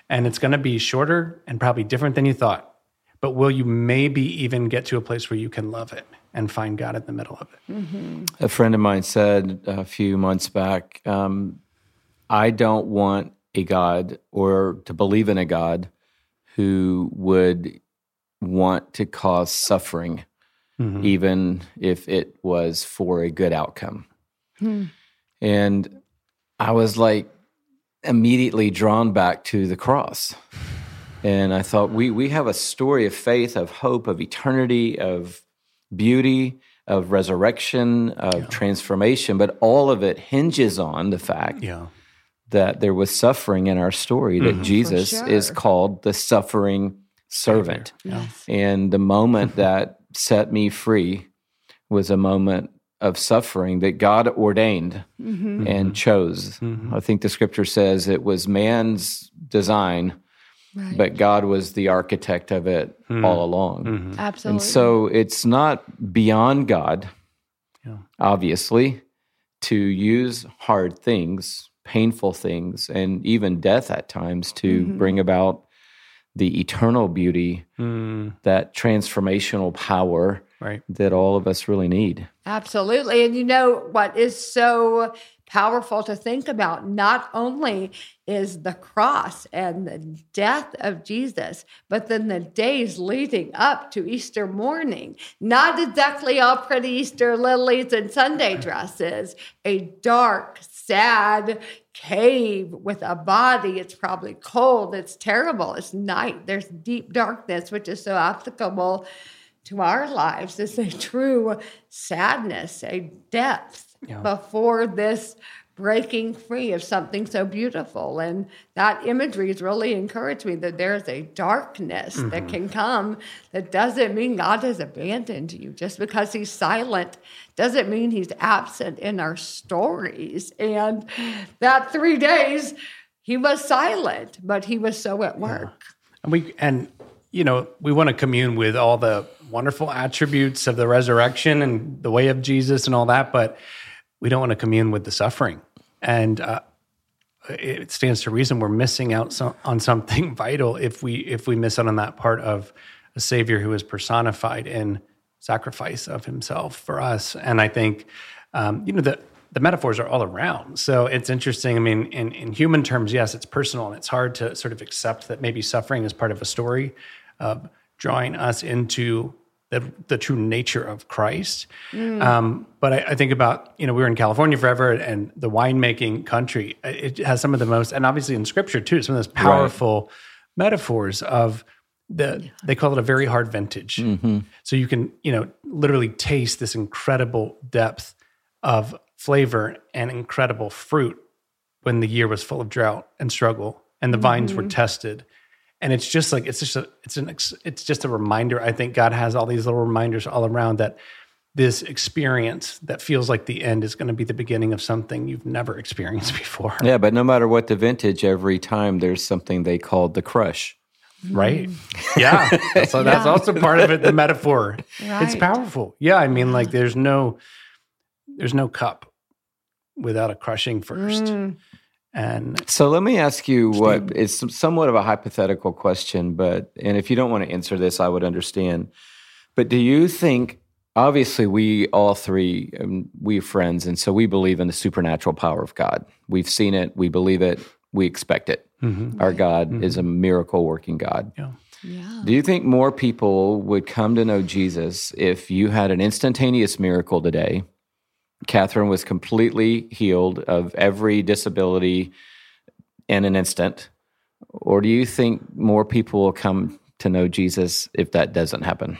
And it's going to be shorter and probably different than you thought. But will you maybe even get to a place where you can love it and find God in the middle of it? Mm-hmm. A friend of mine said a few months back, um, I don't want a God or to believe in a God who would want to cause suffering, mm-hmm. even if it was for a good outcome. Hmm. And I was like immediately drawn back to the cross. And I thought, we, we have a story of faith, of hope, of eternity, of beauty, of resurrection, of yeah. transformation, but all of it hinges on the fact yeah. that there was suffering in our story, that mm-hmm. Jesus sure. is called the suffering servant. Yes. And the moment that set me free was a moment of suffering that God ordained mm-hmm. and chose. Mm-hmm. I think the scripture says it was man's design, right. but God was the architect of it mm-hmm. all along. Mm-hmm. Absolutely. And so it's not beyond God, yeah. obviously, to use hard things, painful things, and even death at times to mm-hmm. bring about the eternal beauty, mm. that transformational power right. that all of us really need. Absolutely. And you know what is so powerful to think about not only is the cross and the death of Jesus, but then the days leading up to Easter morning. Not exactly all pretty Easter lilies and Sunday dresses, a dark, sad cave with a body. It's probably cold. It's terrible. It's night. There's deep darkness, which is so applicable to our lives. It's a true sadness, a depth yeah. before this breaking free of something so beautiful. And that imagery has really encouraged me that there's a darkness mm-hmm. that can come that doesn't mean God has abandoned you. Just because he's silent doesn't mean he's absent in our stories. And that three days, he was silent, but he was so at work. Yeah. And we and you know, we want to commune with all the wonderful attributes of the resurrection and the way of Jesus and all that, but we don't want to commune with the suffering. And uh, it stands to reason we're missing out so, on something vital if we if we miss out on that part of a Savior who is personified in sacrifice of Himself for us. And I think, um, you know, the the metaphors are all around. So it's interesting. I mean, in, in human terms, yes, it's personal and it's hard to sort of accept that maybe suffering is part of a story drawing us into the, the true nature of Christ. Mm. Um, but I, I, think about, you know, we were in California forever and the winemaking country, it has some of the most, and obviously in scripture too, some of those powerful right. metaphors of the, yeah. they call it a very hard vintage. Mm-hmm. So you can, you know, literally taste this incredible depth of flavor and incredible fruit when the year was full of drought and struggle and the mm-hmm. vines were mm-hmm. tested and it's just like it's just a it's an it's just a reminder i think god has all these little reminders all around that this experience that feels like the end is going to be the beginning of something you've never experienced before yeah but no matter what the vintage every time there's something they called the crush right mm. yeah so that's yeah. also part of it the metaphor right. it's powerful yeah i mean like there's no there's no cup without a crushing first mm. And so let me ask you what is somewhat of a hypothetical question, but and if you don't want to answer this, I would understand. But do you think obviously we all three um, we are friends and so we believe in the supernatural power of God. We've seen it, we believe it, we expect it. Mm-hmm. Our God mm-hmm. is a miracle working God. Yeah. Yeah. Do you think more people would come to know Jesus if you had an instantaneous miracle today Catherine was completely healed of every disability in an instant? Or do you think more people will come to know Jesus if that doesn't happen?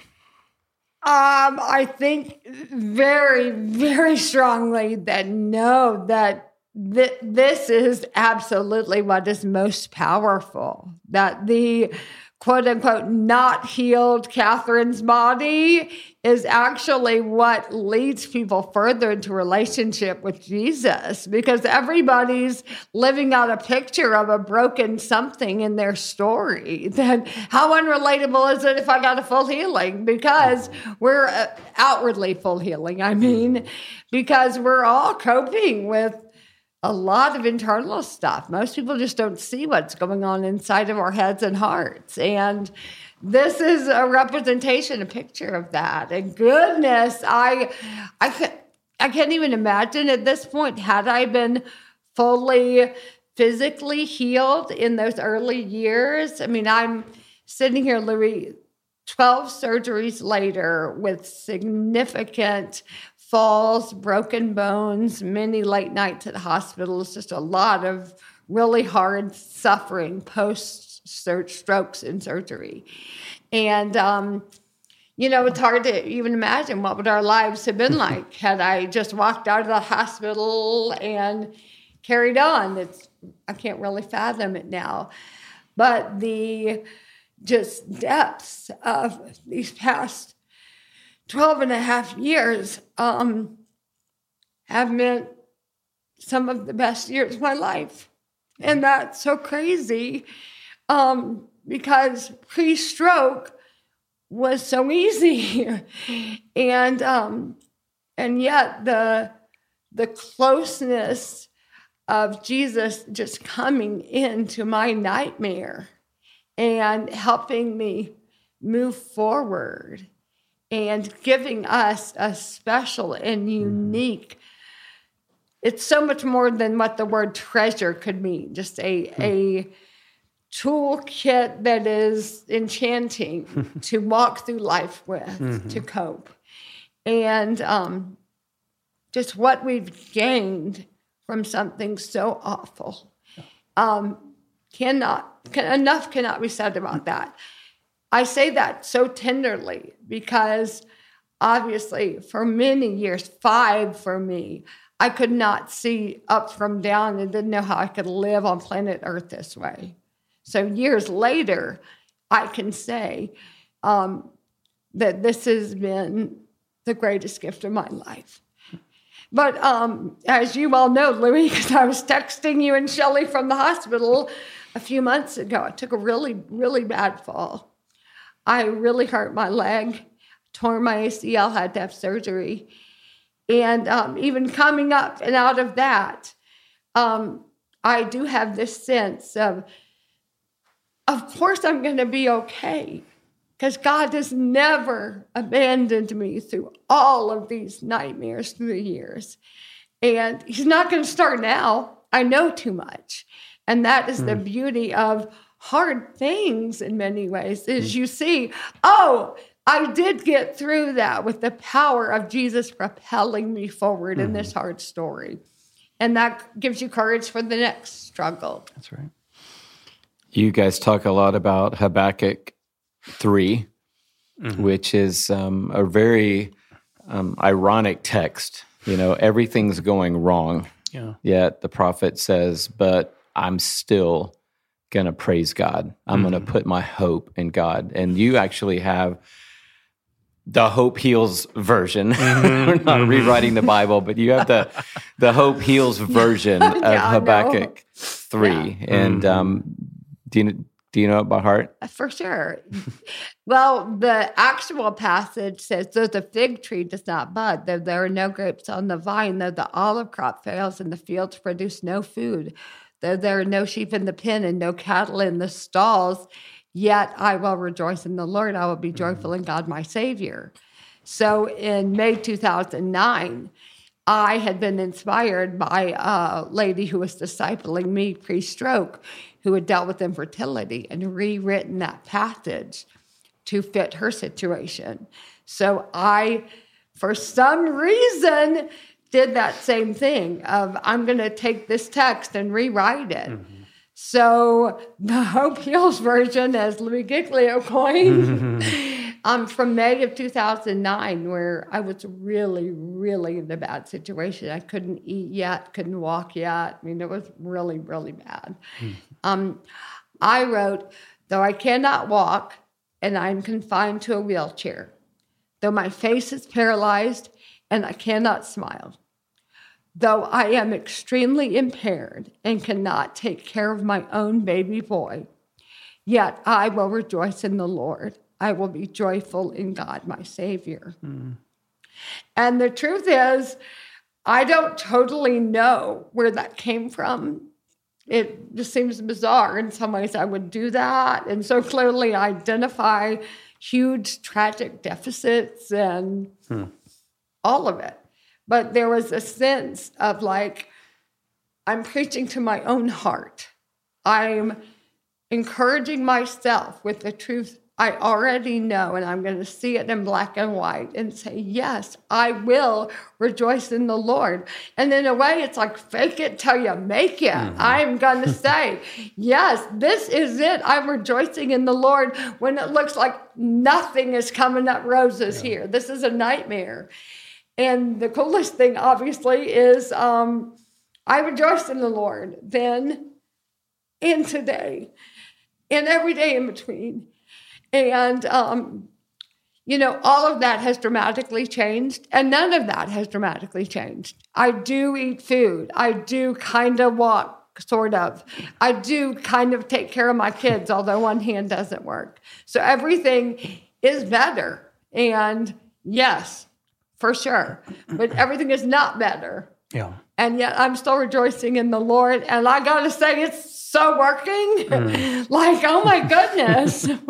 Um, I think very, very strongly that no, that th- this is absolutely what is most powerful that the quote unquote not healed Catherine's body is actually what leads people further into relationship with Jesus because everybody's living out a picture of a broken something in their story. Then how unrelatable is it if I got a full healing? Because we're uh, outwardly full healing. I mean, because we're all coping with a lot of internal stuff. Most people just don't see what's going on inside of our heads and hearts. And this is a representation, a picture of that. And goodness, I I can't I can't even imagine at this point had I been fully physically healed in those early years. I mean, I'm sitting here, Louie, 12 surgeries later with significant falls, broken bones, many late nights at hospitals, just a lot of really hard suffering post strokes and surgery. And, um, you know, it's hard to even imagine what would our lives have been like had I just walked out of the hospital and carried on. It's I can't really fathom it now. But the just depths of these past 12 and a half years um, have meant some of the best years of my life. And that's so crazy um, because pre stroke was so easy. and, um, and yet the, the closeness of Jesus just coming into my nightmare and helping me move forward and giving us a special and mm-hmm. unique it's so much more than what the word treasure could mean just a hmm. a toolkit that is enchanting to walk through life with mm-hmm. to cope and um, just what we've gained from something so awful um, cannot can, enough cannot be said about that I say that so tenderly because obviously for many years, five for me, I could not see up from down and didn't know how I could live on planet Earth this way. So years later, I can say um, that this has been the greatest gift of my life. But um, as you all know, Louie, because I was texting you and Shelley from the hospital a few months ago, I took a really, really bad fall. I really hurt my leg, tore my ACL, had to have surgery. And um, even coming up and out of that, um, I do have this sense of, of course, I'm going to be okay because God has never abandoned me through all of these nightmares through the years. And He's not going to start now. I know too much. And that is mm. the hmm. beauty of hard things in many ways is mm. you see, oh, I did get through that with the power of Jesus propelling me forward mm-hmm. in this mm-hmm. hard story. And that gives you courage for the next struggle. That's right. You guys talk a lot about Habakkuk 3, mm-hmm. which is um, a very um, ironic text. You know, everything's going wrong. Yeah. Yet the prophet says, But I'm still going to praise God. I'm mm-hmm. going to put my hope in God. And you actually have the Hope Heals version. Mm-hmm. We're not mm-hmm. rewriting the Bible, but you have the the Hope Heals version of yeah, Habakkuk three. Yeah. And mm-hmm. um, do you do you know it by heart? Uh, for sure. well, the actual passage says, "Though the fig tree does not bud, though there are no grapes on the vine, though the olive crop fails, and the fields produce no food." Though there are no sheep in the pen and no cattle in the stalls, yet I will rejoice in the Lord. I will be mm-hmm. joyful in God, my Savior. So in May 2009, I had been inspired by a lady who was discipling me pre stroke, who had dealt with infertility and rewritten that passage to fit her situation. So I, for some reason, did that same thing of I'm going to take this text and rewrite it. Mm-hmm. So the Hope Heals version, as Louie Giglio coined, um, from May of 2009, where I was really, really in a bad situation. I couldn't eat yet, couldn't walk yet. I mean, it was really, really bad. Mm. Um, I wrote, though I cannot walk and I'm confined to a wheelchair, though my face is paralyzed and I cannot smile, though I am extremely impaired and cannot take care of my own baby boy, yet I will rejoice in the Lord. I will be joyful in God, my Savior. Mm. And the truth is, I don't totally know where that came from. It just seems bizarre. In some ways, I would do that and so clearly identify huge tragic deficits and hmm. all of it. But there was a sense of like, I'm preaching to my own heart. I'm encouraging myself with the truth I already know, and I'm going to see it in black and white and say, Yes, I will rejoice in the Lord. And in a way, it's like fake it till you make it. Mm-hmm. I'm going to say, Yes, this is it. I'm rejoicing in the Lord when it looks like nothing is coming up roses yeah. here. This is a nightmare. And the coolest thing, obviously, is um, I rejoice in the Lord then and today and every day in between. And, um, you know, all of that has dramatically changed, and none of that has dramatically changed. I do eat food. I do kind of walk, sort of. I do kind of take care of my kids, although one hand doesn't work. So everything is better. And yes, for sure. But everything is not better. Yeah. And yet I'm still rejoicing in the Lord. And I got to say, it's so working. Mm. like, oh my goodness.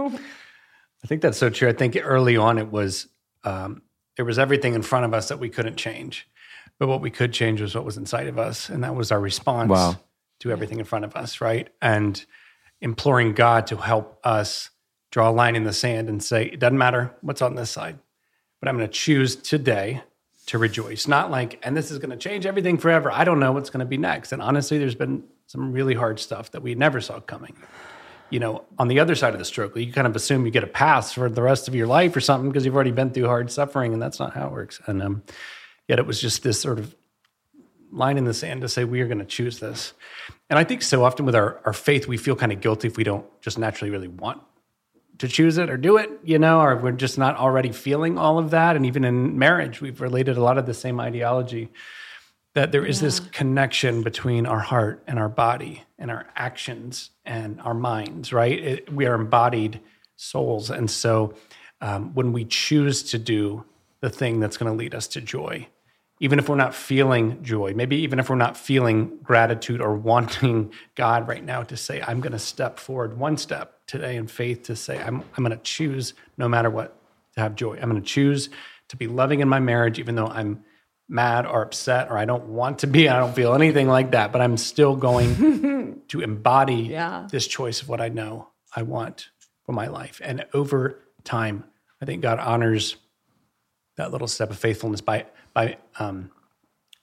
I think that's so true. I think early on it was um, there was everything in front of us that we couldn't change, but what we could change was what was inside of us, and that was our response wow. to everything in front of us, right? And imploring God to help us draw a line in the sand and say, it doesn't matter what's on this side, but I'm going to choose today to rejoice. Not like, and this is going to change everything forever. I don't know what's going to be next. And honestly, there's been some really hard stuff that we never saw coming you know, on the other side of the stroke, you kind of assume you get a pass for the rest of your life or something because you've already been through hard suffering, and that's not how it works. And um, yet it was just this sort of line in the sand to say we are going to choose this. And I think so often with our, our faith, we feel kind of guilty if we don't just naturally really want to choose it or do it, you know, or we're just not already feeling all of that. And even in marriage, we've related a lot of the same ideology that there is yeah. this connection between our heart and our body and our actions and our minds, right? It, we are embodied souls. And so um, when we choose to do the thing that's going to lead us to joy, even if we're not feeling joy, maybe even if we're not feeling gratitude or wanting God right now to say, I'm going to step forward one step today in faith to say, I'm, I'm going to choose no matter what to have joy. I'm going to choose to be loving in my marriage, even though I'm mad or upset or I don't want to be. I don't feel anything like that, but I'm still going to embody yeah. this choice of what I know I want for my life. And over time, I think God honors that little step of faithfulness by by um,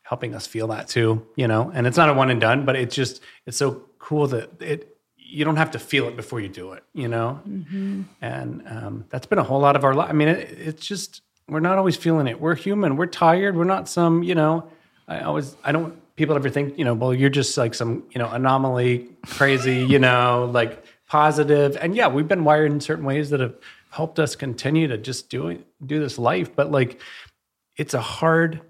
helping us feel that too. You know, and it's not a one and done, but it's just it's so cool that it you don't have to feel it before you do it. You know, mm-hmm. and um, that's been a whole lot of our life. I mean, it, it's just we're not always feeling it. We're human. We're tired. We're not some, you know, I always, I don't, people ever think, you know, well, you're just like some, you know, anomaly, crazy, you know, like positive. And yeah, we've been wired in certain ways that have helped us continue to just do do this life. But like, it's a hard,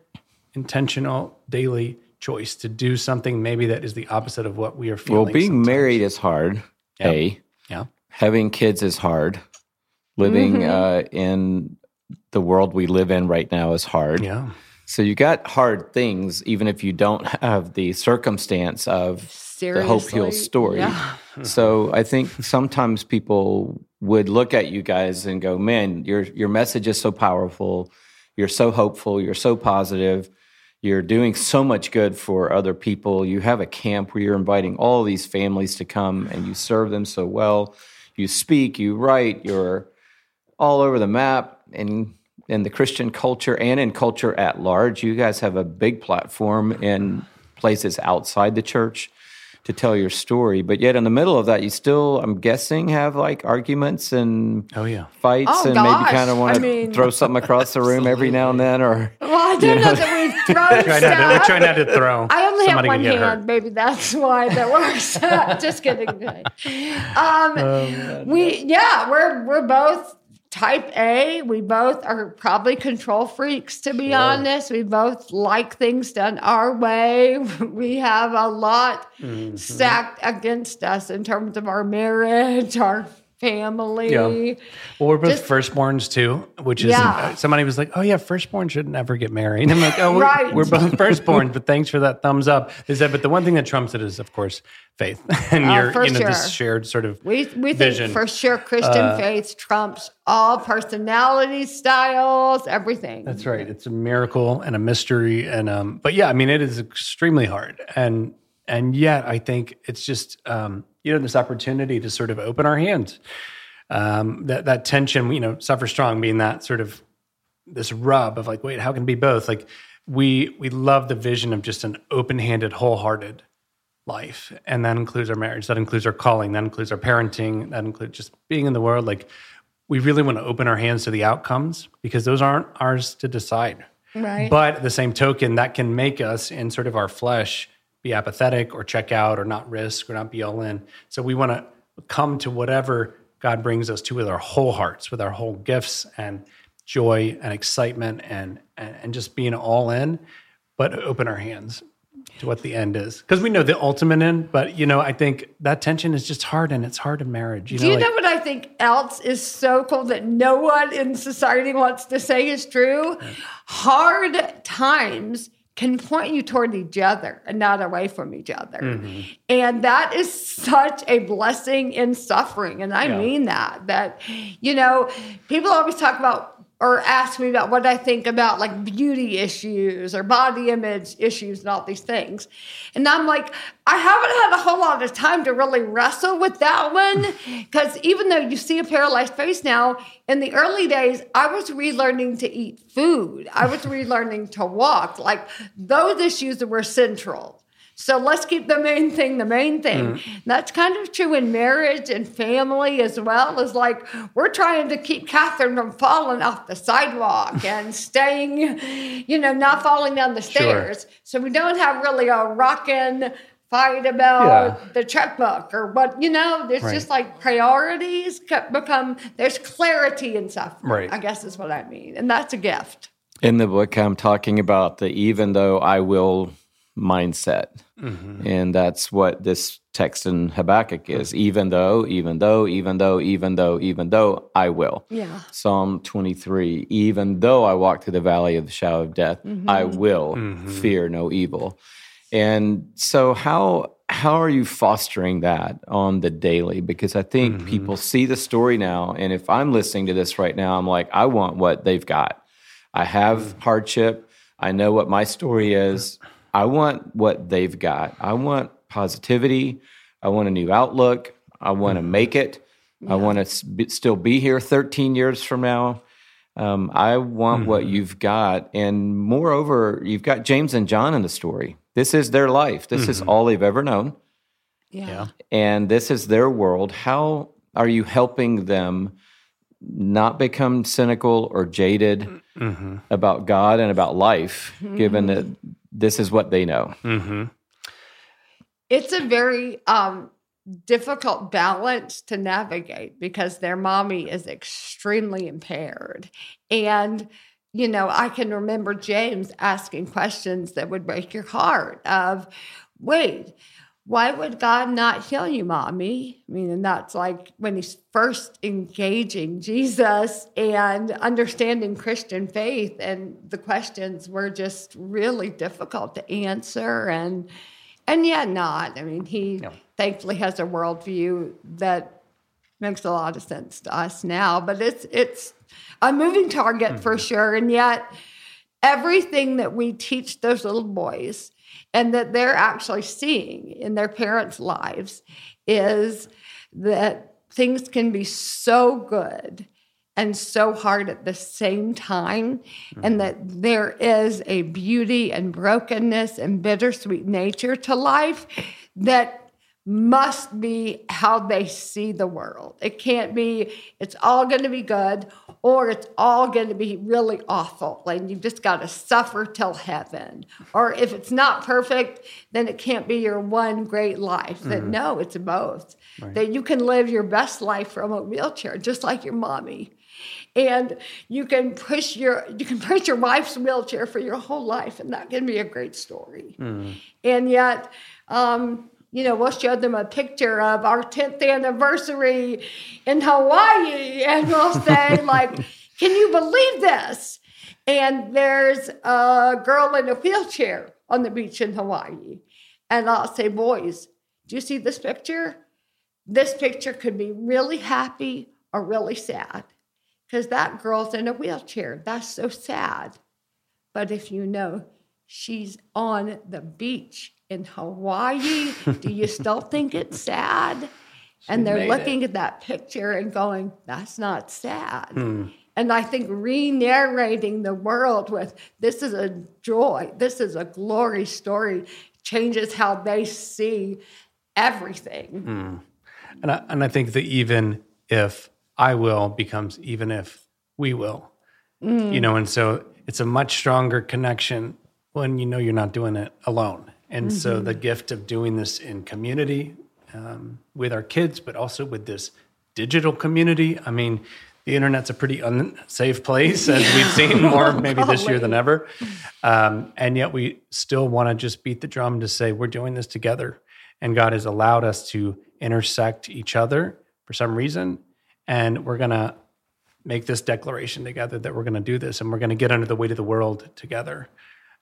intentional, daily choice to do something maybe that is the opposite of what we are feeling. Well, being sometimes. married is hard. Yep. A. Yeah. Having kids is hard. Living mm-hmm. uh, in the world we live in right now is hard. Yeah. So you got hard things, even if you don't have the circumstance of Seriously? the Hope Heals story. Yeah. so I think sometimes people would look at you guys and go, "Man, your your message is so powerful. You're so hopeful. You're so positive. You're doing so much good for other people. You have a camp where you're inviting all these families to come, and you serve them so well. You speak, you write, you're all over the map, and in the Christian culture and in culture at large. You guys have a big platform in places outside the church. To tell your story. But yet, in the middle of that, you still, I'm guessing, have like arguments and oh yeah fights, oh, and gosh. maybe kind of want to mean, throw something across the room every now and then, or well, I don't know, know that we throw try stuff. Not to, we try not to throw. I only have one hand. Maybe that's why that works. Just kidding. Um, oh, we yeah, we're we're both type A. We both are probably control freaks, to be sure. honest. We both like things done our way. We have a lot mm-hmm. stacked against us in terms of our marriage, our family. Yeah. Well, we're both Just, firstborns too, which is yeah. somebody was like, "Oh yeah, firstborn should never get married." And I'm like, "Oh, right. we're, we're both firstborns, but thanks for that thumbs up." They said, but the one thing that trumps it is, of course, faith and uh, your, you know, sure. this shared sort of we we vision. think for sure Christian uh, faith trumps all personality styles, everything. That's right. It's a miracle and a mystery, and um, but yeah, I mean, it is extremely hard, and and yet I think it's just um you know this opportunity to sort of open our hands. Um, that that tension you know suffer strong being that sort of this rub of like wait how can it be both? Like we we love the vision of just an open-handed wholehearted life. And that includes our marriage that includes our calling that includes our parenting that includes just being in the world. Like we really want to open our hands to the outcomes because those aren't ours to decide. Right. But at the same token that can make us in sort of our flesh be apathetic or check out or not risk or not be all in. So we want to come to whatever God brings us to with our whole hearts, with our whole gifts and joy and excitement and and, and just being all in, but open our hands to what the end is. Because we know the ultimate end but you know i think that tension is just hard and it's hard in marriage you do know, you like, know what i think else is so cool that no one in society wants to say is true? Hard times can point you toward each other and not away from each other. Mm-hmm. And that is such a blessing in suffering. And I yeah. mean that, that, you know, people always talk about or ask me about what I think about like beauty issues or body image issues and all these things. And I'm like, I haven't had a whole lot of time to really wrestle with that one. Because even though you see a paralyzed face now, in the early days, I was relearning to eat food, I was relearning to walk. Like those issues were central. So let's keep the main thing the main thing. Mm. That's kind of true in marriage and family as well. As like we're trying to keep Catherine from falling off the sidewalk and staying, you know, not falling down the stairs. Sure. So we don't have really a rockin' fight about yeah. the checkbook or what you know there's right. just like priorities become there's clarity and stuff right i guess is what i mean and that's a gift in the book i'm talking about the even though i will mindset. Mm-hmm. And that's what this text in Habakkuk is. Mm-hmm. Even though, even though, even though, even though, even though, I will. Yeah. Psalm 23 Even though I walk through the valley of the shadow of death, mm-hmm. I will mm-hmm. fear no evil. And so, how how are you fostering that on the daily? Because I think mm-hmm. people see the story now, and if I'm listening to this right now, I'm like, I want what they've got. I have mm. hardship. I know what my story is. I want what they've got. I want positivity. I want a new outlook. I want to mm-hmm. make it. Yeah. I want to be, still be here 13 years from now. Um, I want mm-hmm. what you've got. And moreover, you've got James and John in the story. This is their life, this mm-hmm. is all they've ever known. Yeah. And this is their world. How are you helping them not become cynical or jaded mm-hmm. about God and about life, given that this is what they know. Mm-hmm. It's a very um, difficult balance to navigate because their mommy is extremely impaired. And, you know, I can remember James asking questions that would break your heart of, wait, why would God not heal you, mommy? I mean, and that's like when he's first engaging Jesus and understanding Christian faith. And the questions were just really difficult to answer. And, and yet not. I mean, he no. thankfully has a worldview that makes a lot of sense to us now, but it's, it's a moving target mm-hmm. for sure. And yet, everything that we teach those little boys and that they're actually seeing in their parents' lives is that things can be so good and so hard at the same time, mm-hmm. and that there is a beauty and brokenness and bittersweet nature to life that must be how they see the world. It can't be, it's all going to be good or it's all going to be really awful. And you just got to suffer till heaven. Or if it's not perfect, then it can't be your one great life. mm That no, it's both. Right. That you can live your best life from a wheelchair, just like your mommy. And you can push your you can push your wife's wheelchair for your whole life, and that can be a great story. mm And yet, um, you know, we'll show them a picture of our 10th anniversary in Hawaii and we'll say, like, can you believe this? And there's a girl in a wheelchair on the beach in Hawaii. And I'll say, boys, do you see this picture? This picture could be really happy or really sad because that girl's in a wheelchair. That's so sad. But if you know she's on the beach in Hawaii. Do you still think it's sad? and they're looking it. at that picture and going, that's not sad. Hmm. And I think re narrating the world with this is a joy, this is a glory story, changes how they see everything. Hmm. And, I, and I think that even if I will becomes even if we will, mm. you know, and so it's a much stronger connection when you know you're not doing it alone. And mm-hmm. so the gift of doing this in community um, with our kids, but also with this digital community. I mean, the internet's a pretty unsafe place, as we've seen more maybe this year than ever. Um, and yet we still want to just beat the drum to say we're doing this together. And God has allowed us to intersect each other for some reason. And we're going to make this declaration together that we're going to do this and we're going to get under the weight of the world together.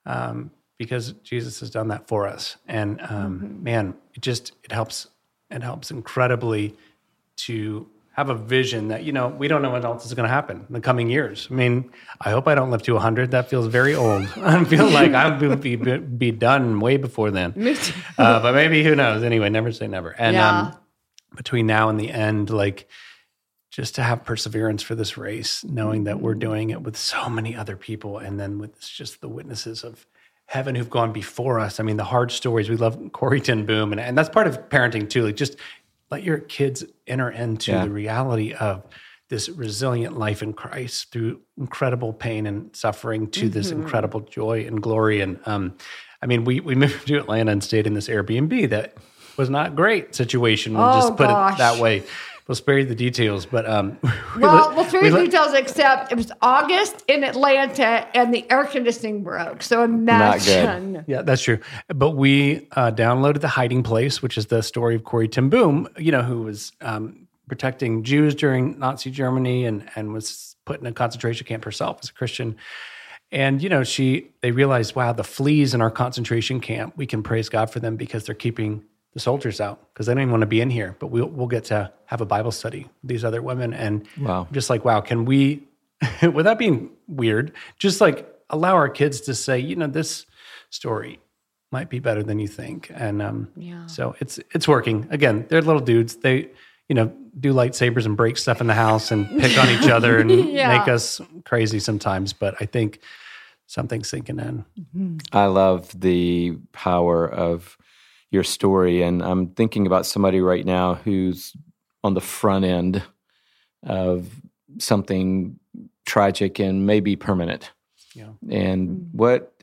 Um, because Jesus has done that for us. And um, mm-hmm. man, it just it helps it helps incredibly to have a vision that you know we don't know what else is going to happen in the coming years. I mean, I hope I don't live to 100. That feels very old. I feel like I will be be done way before then. Uh, but maybe who knows? Anyway, never say never. And yeah. um, between now and the end, like just to have perseverance for this race, knowing that we're mm-hmm. doing it with so many other people, and then with just the witnesses of heaven who've gone before us. I mean, the hard stories. We love Corrie ten Boom, and, and that's part of parenting too. Like just let your kids enter into yeah. the reality of this resilient life in Christ through incredible pain and suffering to mm-hmm. this incredible joy and glory. And um, I mean, we we moved to Atlanta and stayed in this Airbnb that was not great situation. We'll oh, just put gosh. it that way we'll spare you the details. But um, well, we'll spare you the details. Except it was August in Atlanta, and the air conditioning broke. So imagine. Yeah, that's true. But we uh, downloaded the Hiding Place, which is the story of Corrie ten Boom. You know, who was um, protecting Jews during Nazi Germany and and was put in a concentration camp herself as a Christian. And you know, she they realized, wow, the fleas in our concentration camp, we can praise God for them because they're keeping the soldiers out because they don't even want to be in here. But we'll we'll get to have a Bible study with these other women, and wow, just like wow, can we, without being weird, just like allow our kids to say, you know, this story might be better than you think, and um, yeah. So it's it's working. Again, they're little dudes. They you know do lightsabers and break stuff in the house and pick on each other and yeah. make us crazy sometimes. But I think something's sinking in. Mm-hmm. I love the power of your story. And I'm thinking about somebody right now who's on the front end of something tragic and maybe permanent. Yeah. And mm-hmm. what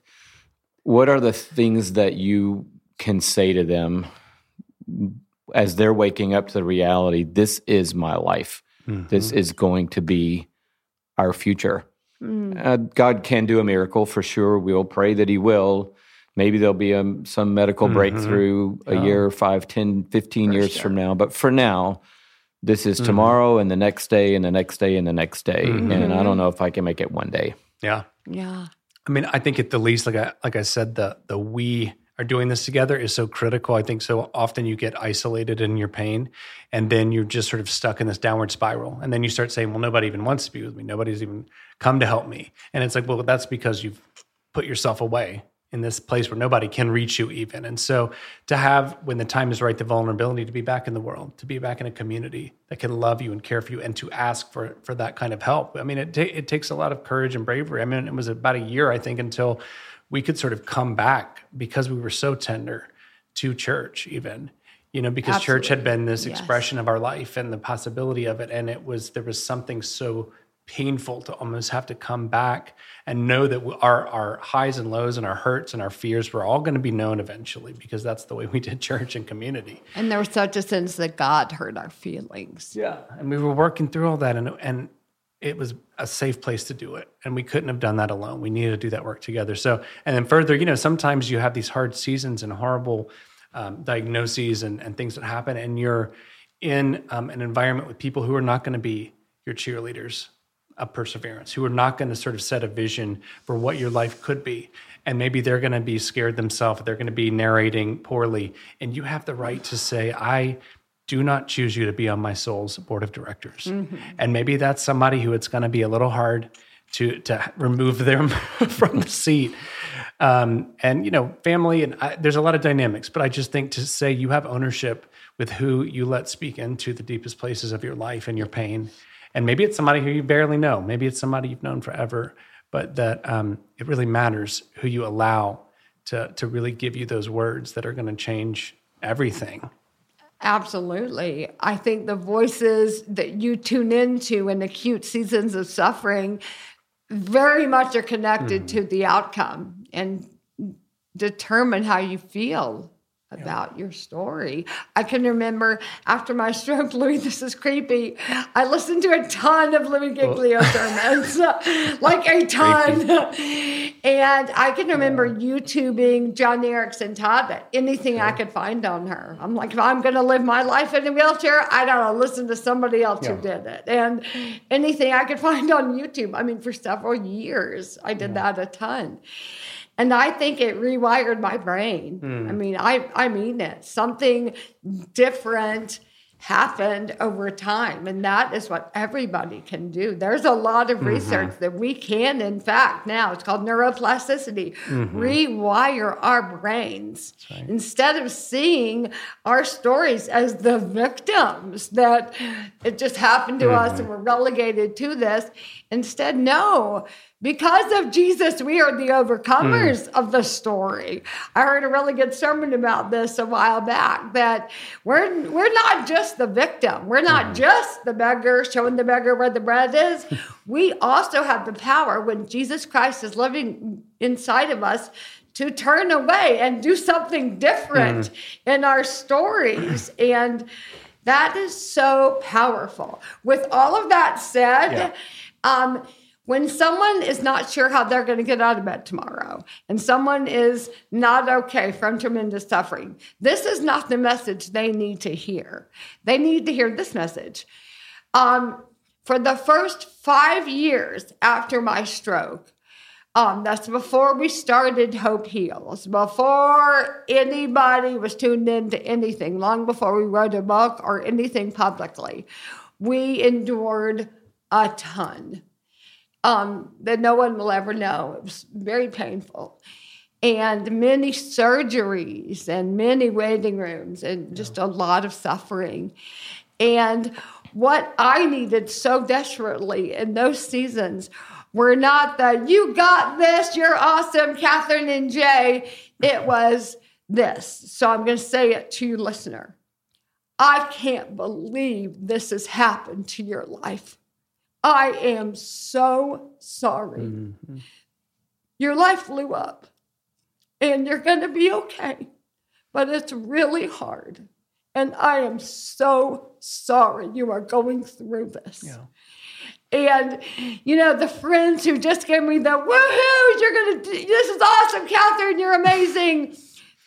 what are the things that you can say to them as they're waking up to the reality this is my life. Mm-hmm. This is going to be our future. Mm. Uh, God can do a miracle for sure. We'll pray that He will maybe there'll be a, some medical mm-hmm. breakthrough a year, five, ten, fifteen years sure. from now. But for now, this is mm-hmm. tomorrow and the next day and the next day and the next day. Mm-hmm. And I don't know if I can make it one day. Yeah. Yeah. I mean, I think at the least, like I like I said, the the we are doing this together is so critical. I think so often you get isolated in your pain and then you're just sort of stuck in this downward spiral. And then you start saying, Well, nobody even wants to be with me. Nobody's even come to help me. And it's like, well, that's because you've put yourself away in this place where nobody can reach you even and so to have when the time is right the vulnerability to be back in the world to be back in a community that can love you and care for you and to ask for for that kind of help i mean it, ta- it takes a lot of courage and bravery i mean it was about a year i think until we could sort of come back because we were so tender to church even you know, because Absolutely. church had been this yes. expression of our life and the possibility of it. And it was, there was something so painful to almost have to come back and know that our, our highs and lows and our hurts and our fears were all going to be known eventually because that's the way we did church and community. And there was such a sense that God heard our feelings. Yeah. And we were working through all that and, and it was a safe place to do it. And we couldn't have done that alone. We needed to do that work together. So, and then further, you know, sometimes you have these hard seasons and horrible um, diagnoses and, and things that happen, and you're in um, an environment with people who are not going to be your cheerleaders of perseverance, who are not going to sort of set a vision for what your life could be. And maybe they're going to be scared themselves, they're going to be narrating poorly. And you have the right to say, I do not choose you to be on my soul's board of directors. Mm-hmm. And maybe that's somebody who it's going to be a little hard to to remove them from the seat. Um, and you know, family and I, there's a lot of dynamics, but I just think to say you have ownership with who you let speak into the deepest places of your life and your pain. And maybe it's somebody who you barely know. Maybe it's somebody you've known forever, but that um, it really matters who you allow to to really give you those words that are going to change everything. Absolutely. I think the voices that you tune into in acute seasons of suffering very much are connected mm. to the outcome and determine how you feel about yeah. your story. I can remember after my stroke, Louie, this is creepy. I listened to a ton of Louie oh. Giglio sermons, like a ton. and I can remember yeah. YouTubing Joni Eareckson Tada, anything yeah. I could find on her. I'm like, if I'm going to live my life in a wheelchair, I don't know, listen to somebody else who did it. And anything I could find on YouTube. I mean, for several years, I did that a ton. And I think it rewired my brain. Mm. I mean, I, I mean it. Something different happened over time. And that is what everybody can do. There's a lot of mm-hmm. research that we can, in fact, now it's called neuroplasticity, mm-hmm. rewire our brains. Right. Instead of seeing our stories as the victims that it just happened to mm-hmm. us and we're relegated to this, instead, no because of Jesus, we are the overcomers mm. of the story. I heard a really good sermon about this a while back that we're we're not just the victim. We're not mm. just the beggar showing the beggar where the bread is. we also have the power when Jesus Christ is living inside of us to turn away and do something different mm. in our stories and that is so powerful. With all of that said, yeah. Um, when someone is not sure how they're going to get out of bed tomorrow and someone is not okay from tremendous suffering, this is not the message they need to hear. They need to hear this message. Um, for the first five years after my stroke, um, that's before we started Hope Heals, before anybody was tuned into anything, long before we wrote a book or anything publicly. We endured a ton um, that no one will ever know. It was very painful. And many surgeries and many waiting rooms and just a lot of suffering. And what I needed so desperately in those seasons were not the you got this, you're awesome, Catherine and Jay. It was this. So I'm going to say it to you, listener. I can't believe this has happened to your life. I am so sorry. Mm-hmm. Your life blew up and you're going to be okay, but it's really hard. And I am so sorry you are going through this. Yeah. And, you know, the friends who just gave me the woohoo, you're going to, this is awesome, Catherine, you're amazing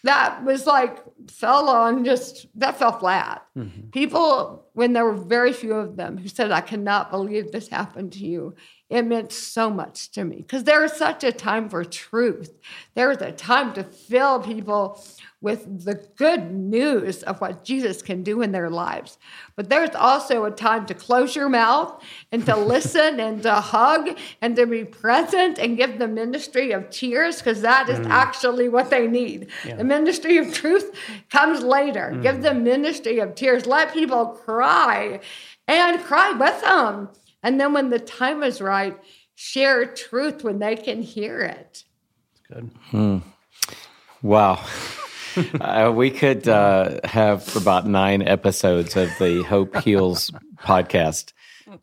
that was like fell on just that fell flat. Mm-hmm. People, when there were very few of them who said, I cannot believe this happened to you, it meant so much to me because there is such a time for truth. There is a time to fill people with the good news of what Jesus can do in their lives. But there's also a time to close your mouth and to listen and to hug and to be present and give the ministry of tears because that is mm. actually what they need. Yeah. The ministry of truth comes later. Mm. Give the ministry of tears. Let people cry and cry with them. And then when the time is right, share truth when they can hear it. That's good. Hmm. Wow. uh, we could uh, have about nine episodes of the Hope Heals podcast,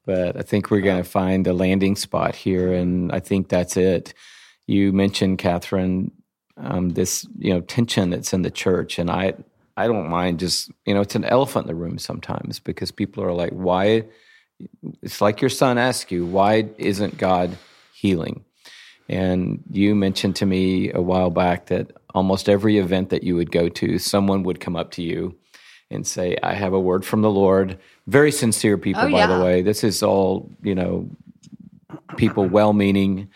but I think we're going to find a landing spot here, and I think that's it. You mentioned Catherine, um, this you know tension that's in the church, and I I don't mind just you know it's an elephant in the room sometimes because people are like, why? It's like your son asked you, why isn't God healing? And you mentioned to me a while back that almost every event that you would go to, someone would come up to you and say, I have a word from the Lord. Very sincere people, oh, by yeah. the way. This is all, you know, people well meaning.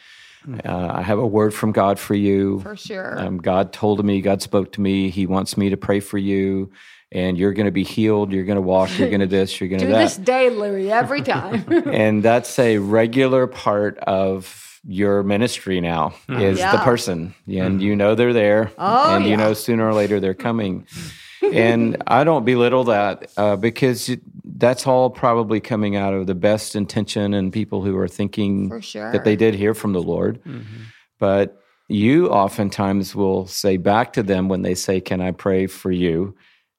Uh, I have a word from God for you. For sure. Um, God told me, God spoke to me. He wants me to pray for you, and you're going to be healed. You're going to walk. You're going to this. You're going to that. Do that. this daily, every time. and that's a regular part of your ministry now mm. is yeah. the person and mm. you know they're there oh, and you know sooner or later they're coming and i don't belittle that uh, because that's all probably coming out of the best intention and people who are thinking sure. that they did hear from the lord mm-hmm. but you oftentimes will say back to them when they say can i pray for you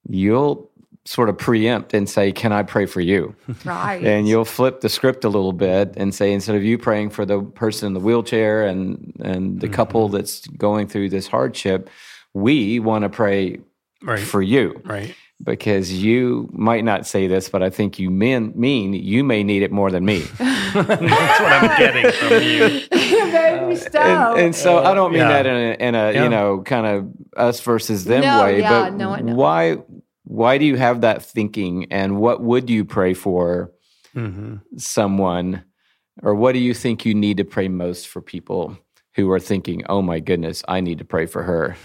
you'll sort of preempt and say, Can I pray for you? Right. and you'll flip the script a little bit and say, instead of you praying for the person in the wheelchair and, and the mm-hmm. couple that's going through this hardship, we want to pray right. for you. Right. Because you might not say this, but I think you mean, mean you may need it more than me. That's what I'm getting from you. uh, and, and, so I don't mean yeah. that in a, in a yeah. you know kind of us versus them no, way, yeah, but no, why why do you have that thinking and what would you pray for mm-hmm. someone or what do you think you need to pray most for people who are thinking oh my goodness i need to pray for her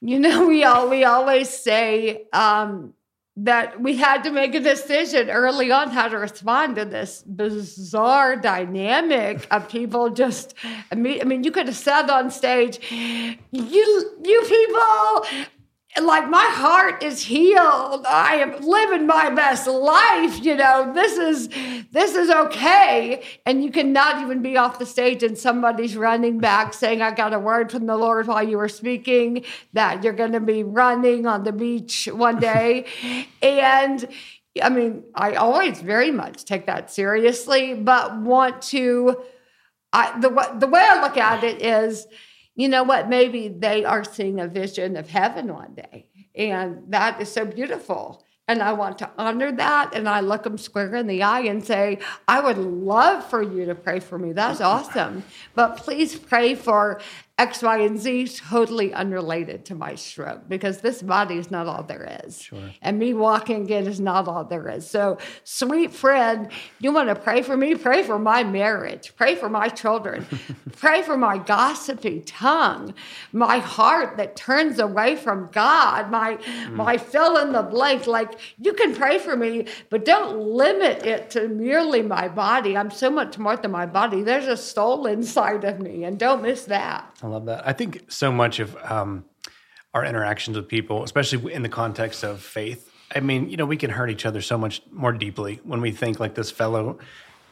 you know we all we always say um, that we had to make a decision early on how to respond to this bizarre dynamic of people just I mean, I mean you could have said on stage you you people like my heart is healed. I am living my best life you know. This is this is okay. And you cannot even be off the stage and somebody's running back saying i got a word from the lord while you were speaking that you're going to be running on the beach one day. And i mean i always very much take that seriously but want to I, the, the way i look at it is you know what? Maybe they are seeing a vision of heaven one day. And that is so beautiful. And I want to honor that. And I look them square in the eye and say, I would love for you to pray for me. That's awesome. But please pray for X, Y, and Z totally unrelated to my stroke because this body is not all there is. Sure. And me walking again is not all there is. So, sweet friend, you want to pray for me? Pray for my marriage. Pray for my children. pray for my gossipy tongue, my heart that turns away from God, my, mm. my fill in the blank. Like, you can pray for me, but don't limit it to merely my body. I'm so much more than my body. There's a soul inside of me, and don't miss that. I love that. I think so much of um, our interactions with people, especially in the context of faith, I mean, you know, we can hurt each other so much more deeply when we think like this fellow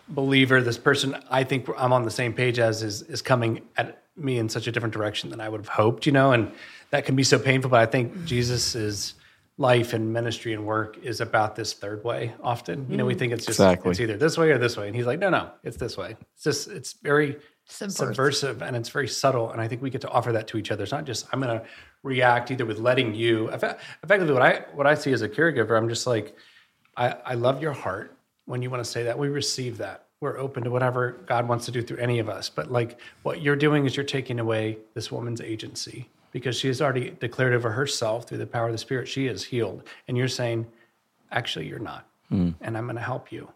believer, this person I think I'm on the same page as is is coming at me in such a different direction than I would have hoped, you know, and that can be so painful. But I think Jesus's life and ministry and work is about this third way often. You know, we mm. think it's just exactly. it's either this way or this way. And he's like, no, no, it's this way. It's just it's very subversive. subversive and it's very subtle and i think we get to offer that to each other. It's not just i'm going to react either with letting you. Effectively what i what i see as a caregiver i'm just like i i love your heart when you want to say that. We receive that. We're open to whatever god wants to do through any of us. But like what you're doing is you're taking away this woman's agency because she has already declared over herself through the power of the spirit. She is healed. And you're saying actually you're not. Mm. and i'm going to help you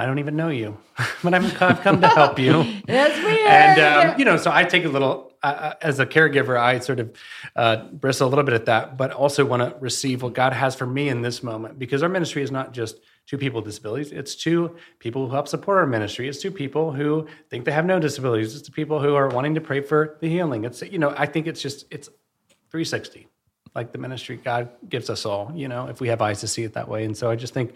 I don't even know you, but I'm, I've come to help you. That's weird. And um, you know, so I take a little uh, as a caregiver. I sort of uh, bristle a little bit at that, but also want to receive what God has for me in this moment because our ministry is not just two people with disabilities. It's two people who help support our ministry. It's two people who think they have no disabilities. It's to people who are wanting to pray for the healing. It's you know, I think it's just it's 360 like the ministry God gives us all. You know, if we have eyes to see it that way. And so I just think,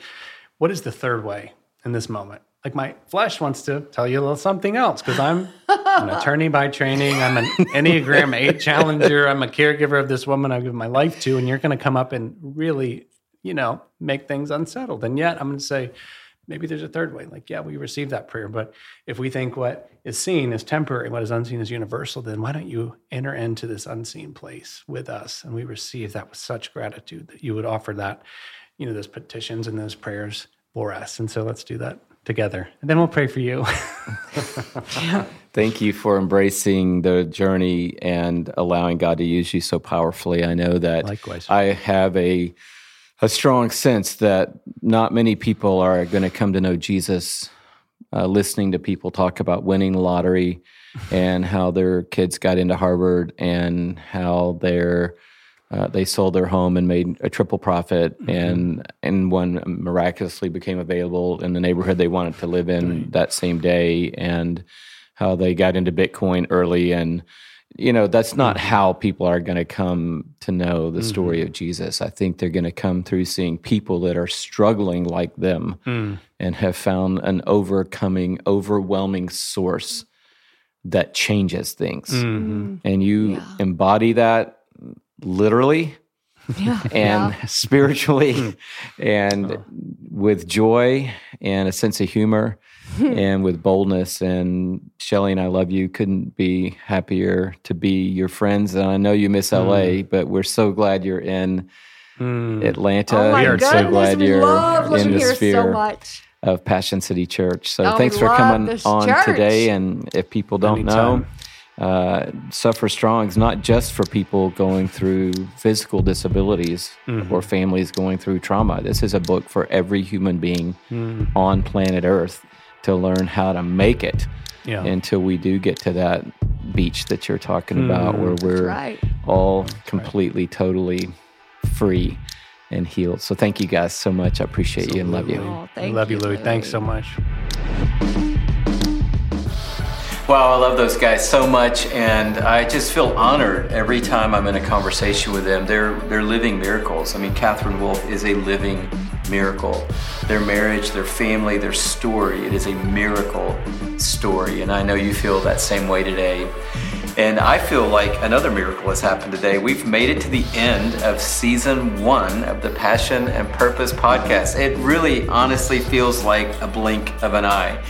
what is the third way? In this moment. like my flesh wants to tell you a little something else because I'm an attorney by training. I'm an Enneagram 8 challenger. I'm a caregiver of this woman I give my life to. And you're going to come up and really, you know, make things unsettled. And yet I'm going to say, maybe there's a third way. Like, yeah, we receive that prayer. But if we think what is seen is temporary, what is unseen is universal, then why don't you enter into this unseen place with us? And we receive that with such gratitude that you would offer that, you know, those petitions and those prayers for us. And so let's do that together. And then we'll pray for you. Thank you for embracing the journey and allowing God to use you so powerfully. I know that Likewise. I have a a strong sense that not many people are going to come to know Jesus uh, listening to people talk about winning the lottery and how their kids got into Harvard and how they're uh, they sold their home and made a triple profit, mm-hmm. and and one miraculously became available in the neighborhood they wanted to live in right. that same day, and how they got into Bitcoin early, and you know that's not mm-hmm. how people are going to come to know the mm-hmm. story of Jesus. I think they're going to come through seeing people that are struggling like them mm. and have found an overcoming, overwhelming source that changes things, mm-hmm. and you yeah. embody that literally yeah. and yeah. spiritually hmm. and oh. with joy and a sense of humor and with boldness. And Shelley and I love you. Couldn't be happier to be your friends. And I know you miss mm. LA, but we're so glad you're in mm. Atlanta. Oh my we are goodness, so glad you're in the sphere. So of Passion City Church. So oh, thanks for coming on church. today. And if people don't Anytime. know, uh, suffer strong is not just for people going through physical disabilities mm-hmm. or families going through trauma. This is a book for every human being mm. on planet Earth to learn how to make it yeah. until we do get to that beach that you're talking mm. about where we're right. all completely, right. totally free and healed. So thank you guys so much. I appreciate Absolutely. you and love you. Oh, thank love you, Louie. Thanks so much. Wow, I love those guys so much, and I just feel honored every time I'm in a conversation with them. They're they're living miracles. I mean, Katherine Wolf is a living miracle. Their marriage, their family, their story, it is a miracle story, and I know you feel that same way today. And I feel like another miracle has happened today. We've made it to the end of season one of the Passion and Purpose podcast. It really honestly feels like a blink of an eye.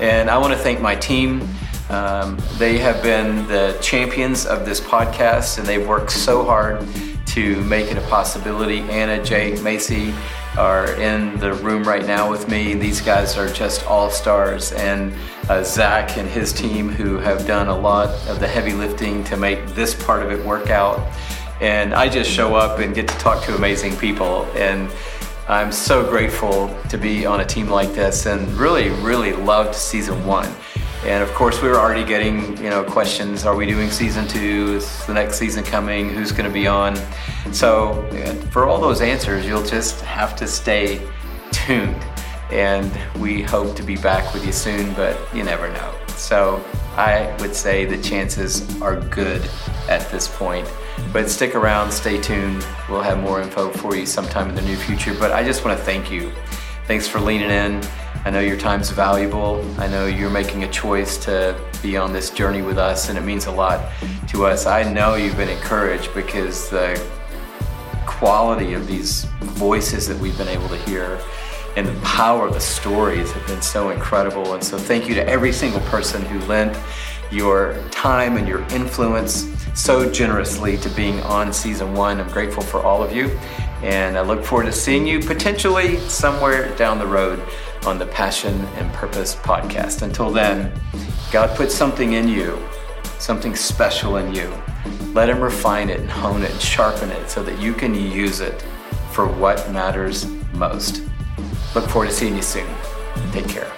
And I want to thank my team. Um, they have been the champions of this podcast and they've worked so hard to make it a possibility. Anna, Jake, Macy are in the room right now with me. These guys are just all stars. And uh, Zach and his team, who have done a lot of the heavy lifting to make this part of it work out. And I just show up and get to talk to amazing people. And I'm so grateful to be on a team like this and really, really loved season one. And of course, we were already getting, you know, questions. Are we doing season two? Is the next season coming? Who's going to be on? So for all those answers, you'll just have to stay tuned. And we hope to be back with you soon, but you never know. So I would say the chances are good at this point. But stick around, stay tuned. We'll have more info for you sometime in the near future. But I just want to thank you. Thanks for leaning in. I know your time's valuable. I know you're making a choice to be on this journey with us, and it means a lot to us. I know you've been encouraged because the quality of these voices that we've been able to hear and the power of the stories have been so incredible. And so, thank you to every single person who lent your time and your influence so generously to being on season one. I'm grateful for all of you, and I look forward to seeing you potentially somewhere down the road on the Passion and Purpose podcast. Until then, God put something in you, something special in you. Let Him refine it and hone it and sharpen it so that you can use it for what matters most. Look forward to seeing you soon. Take care.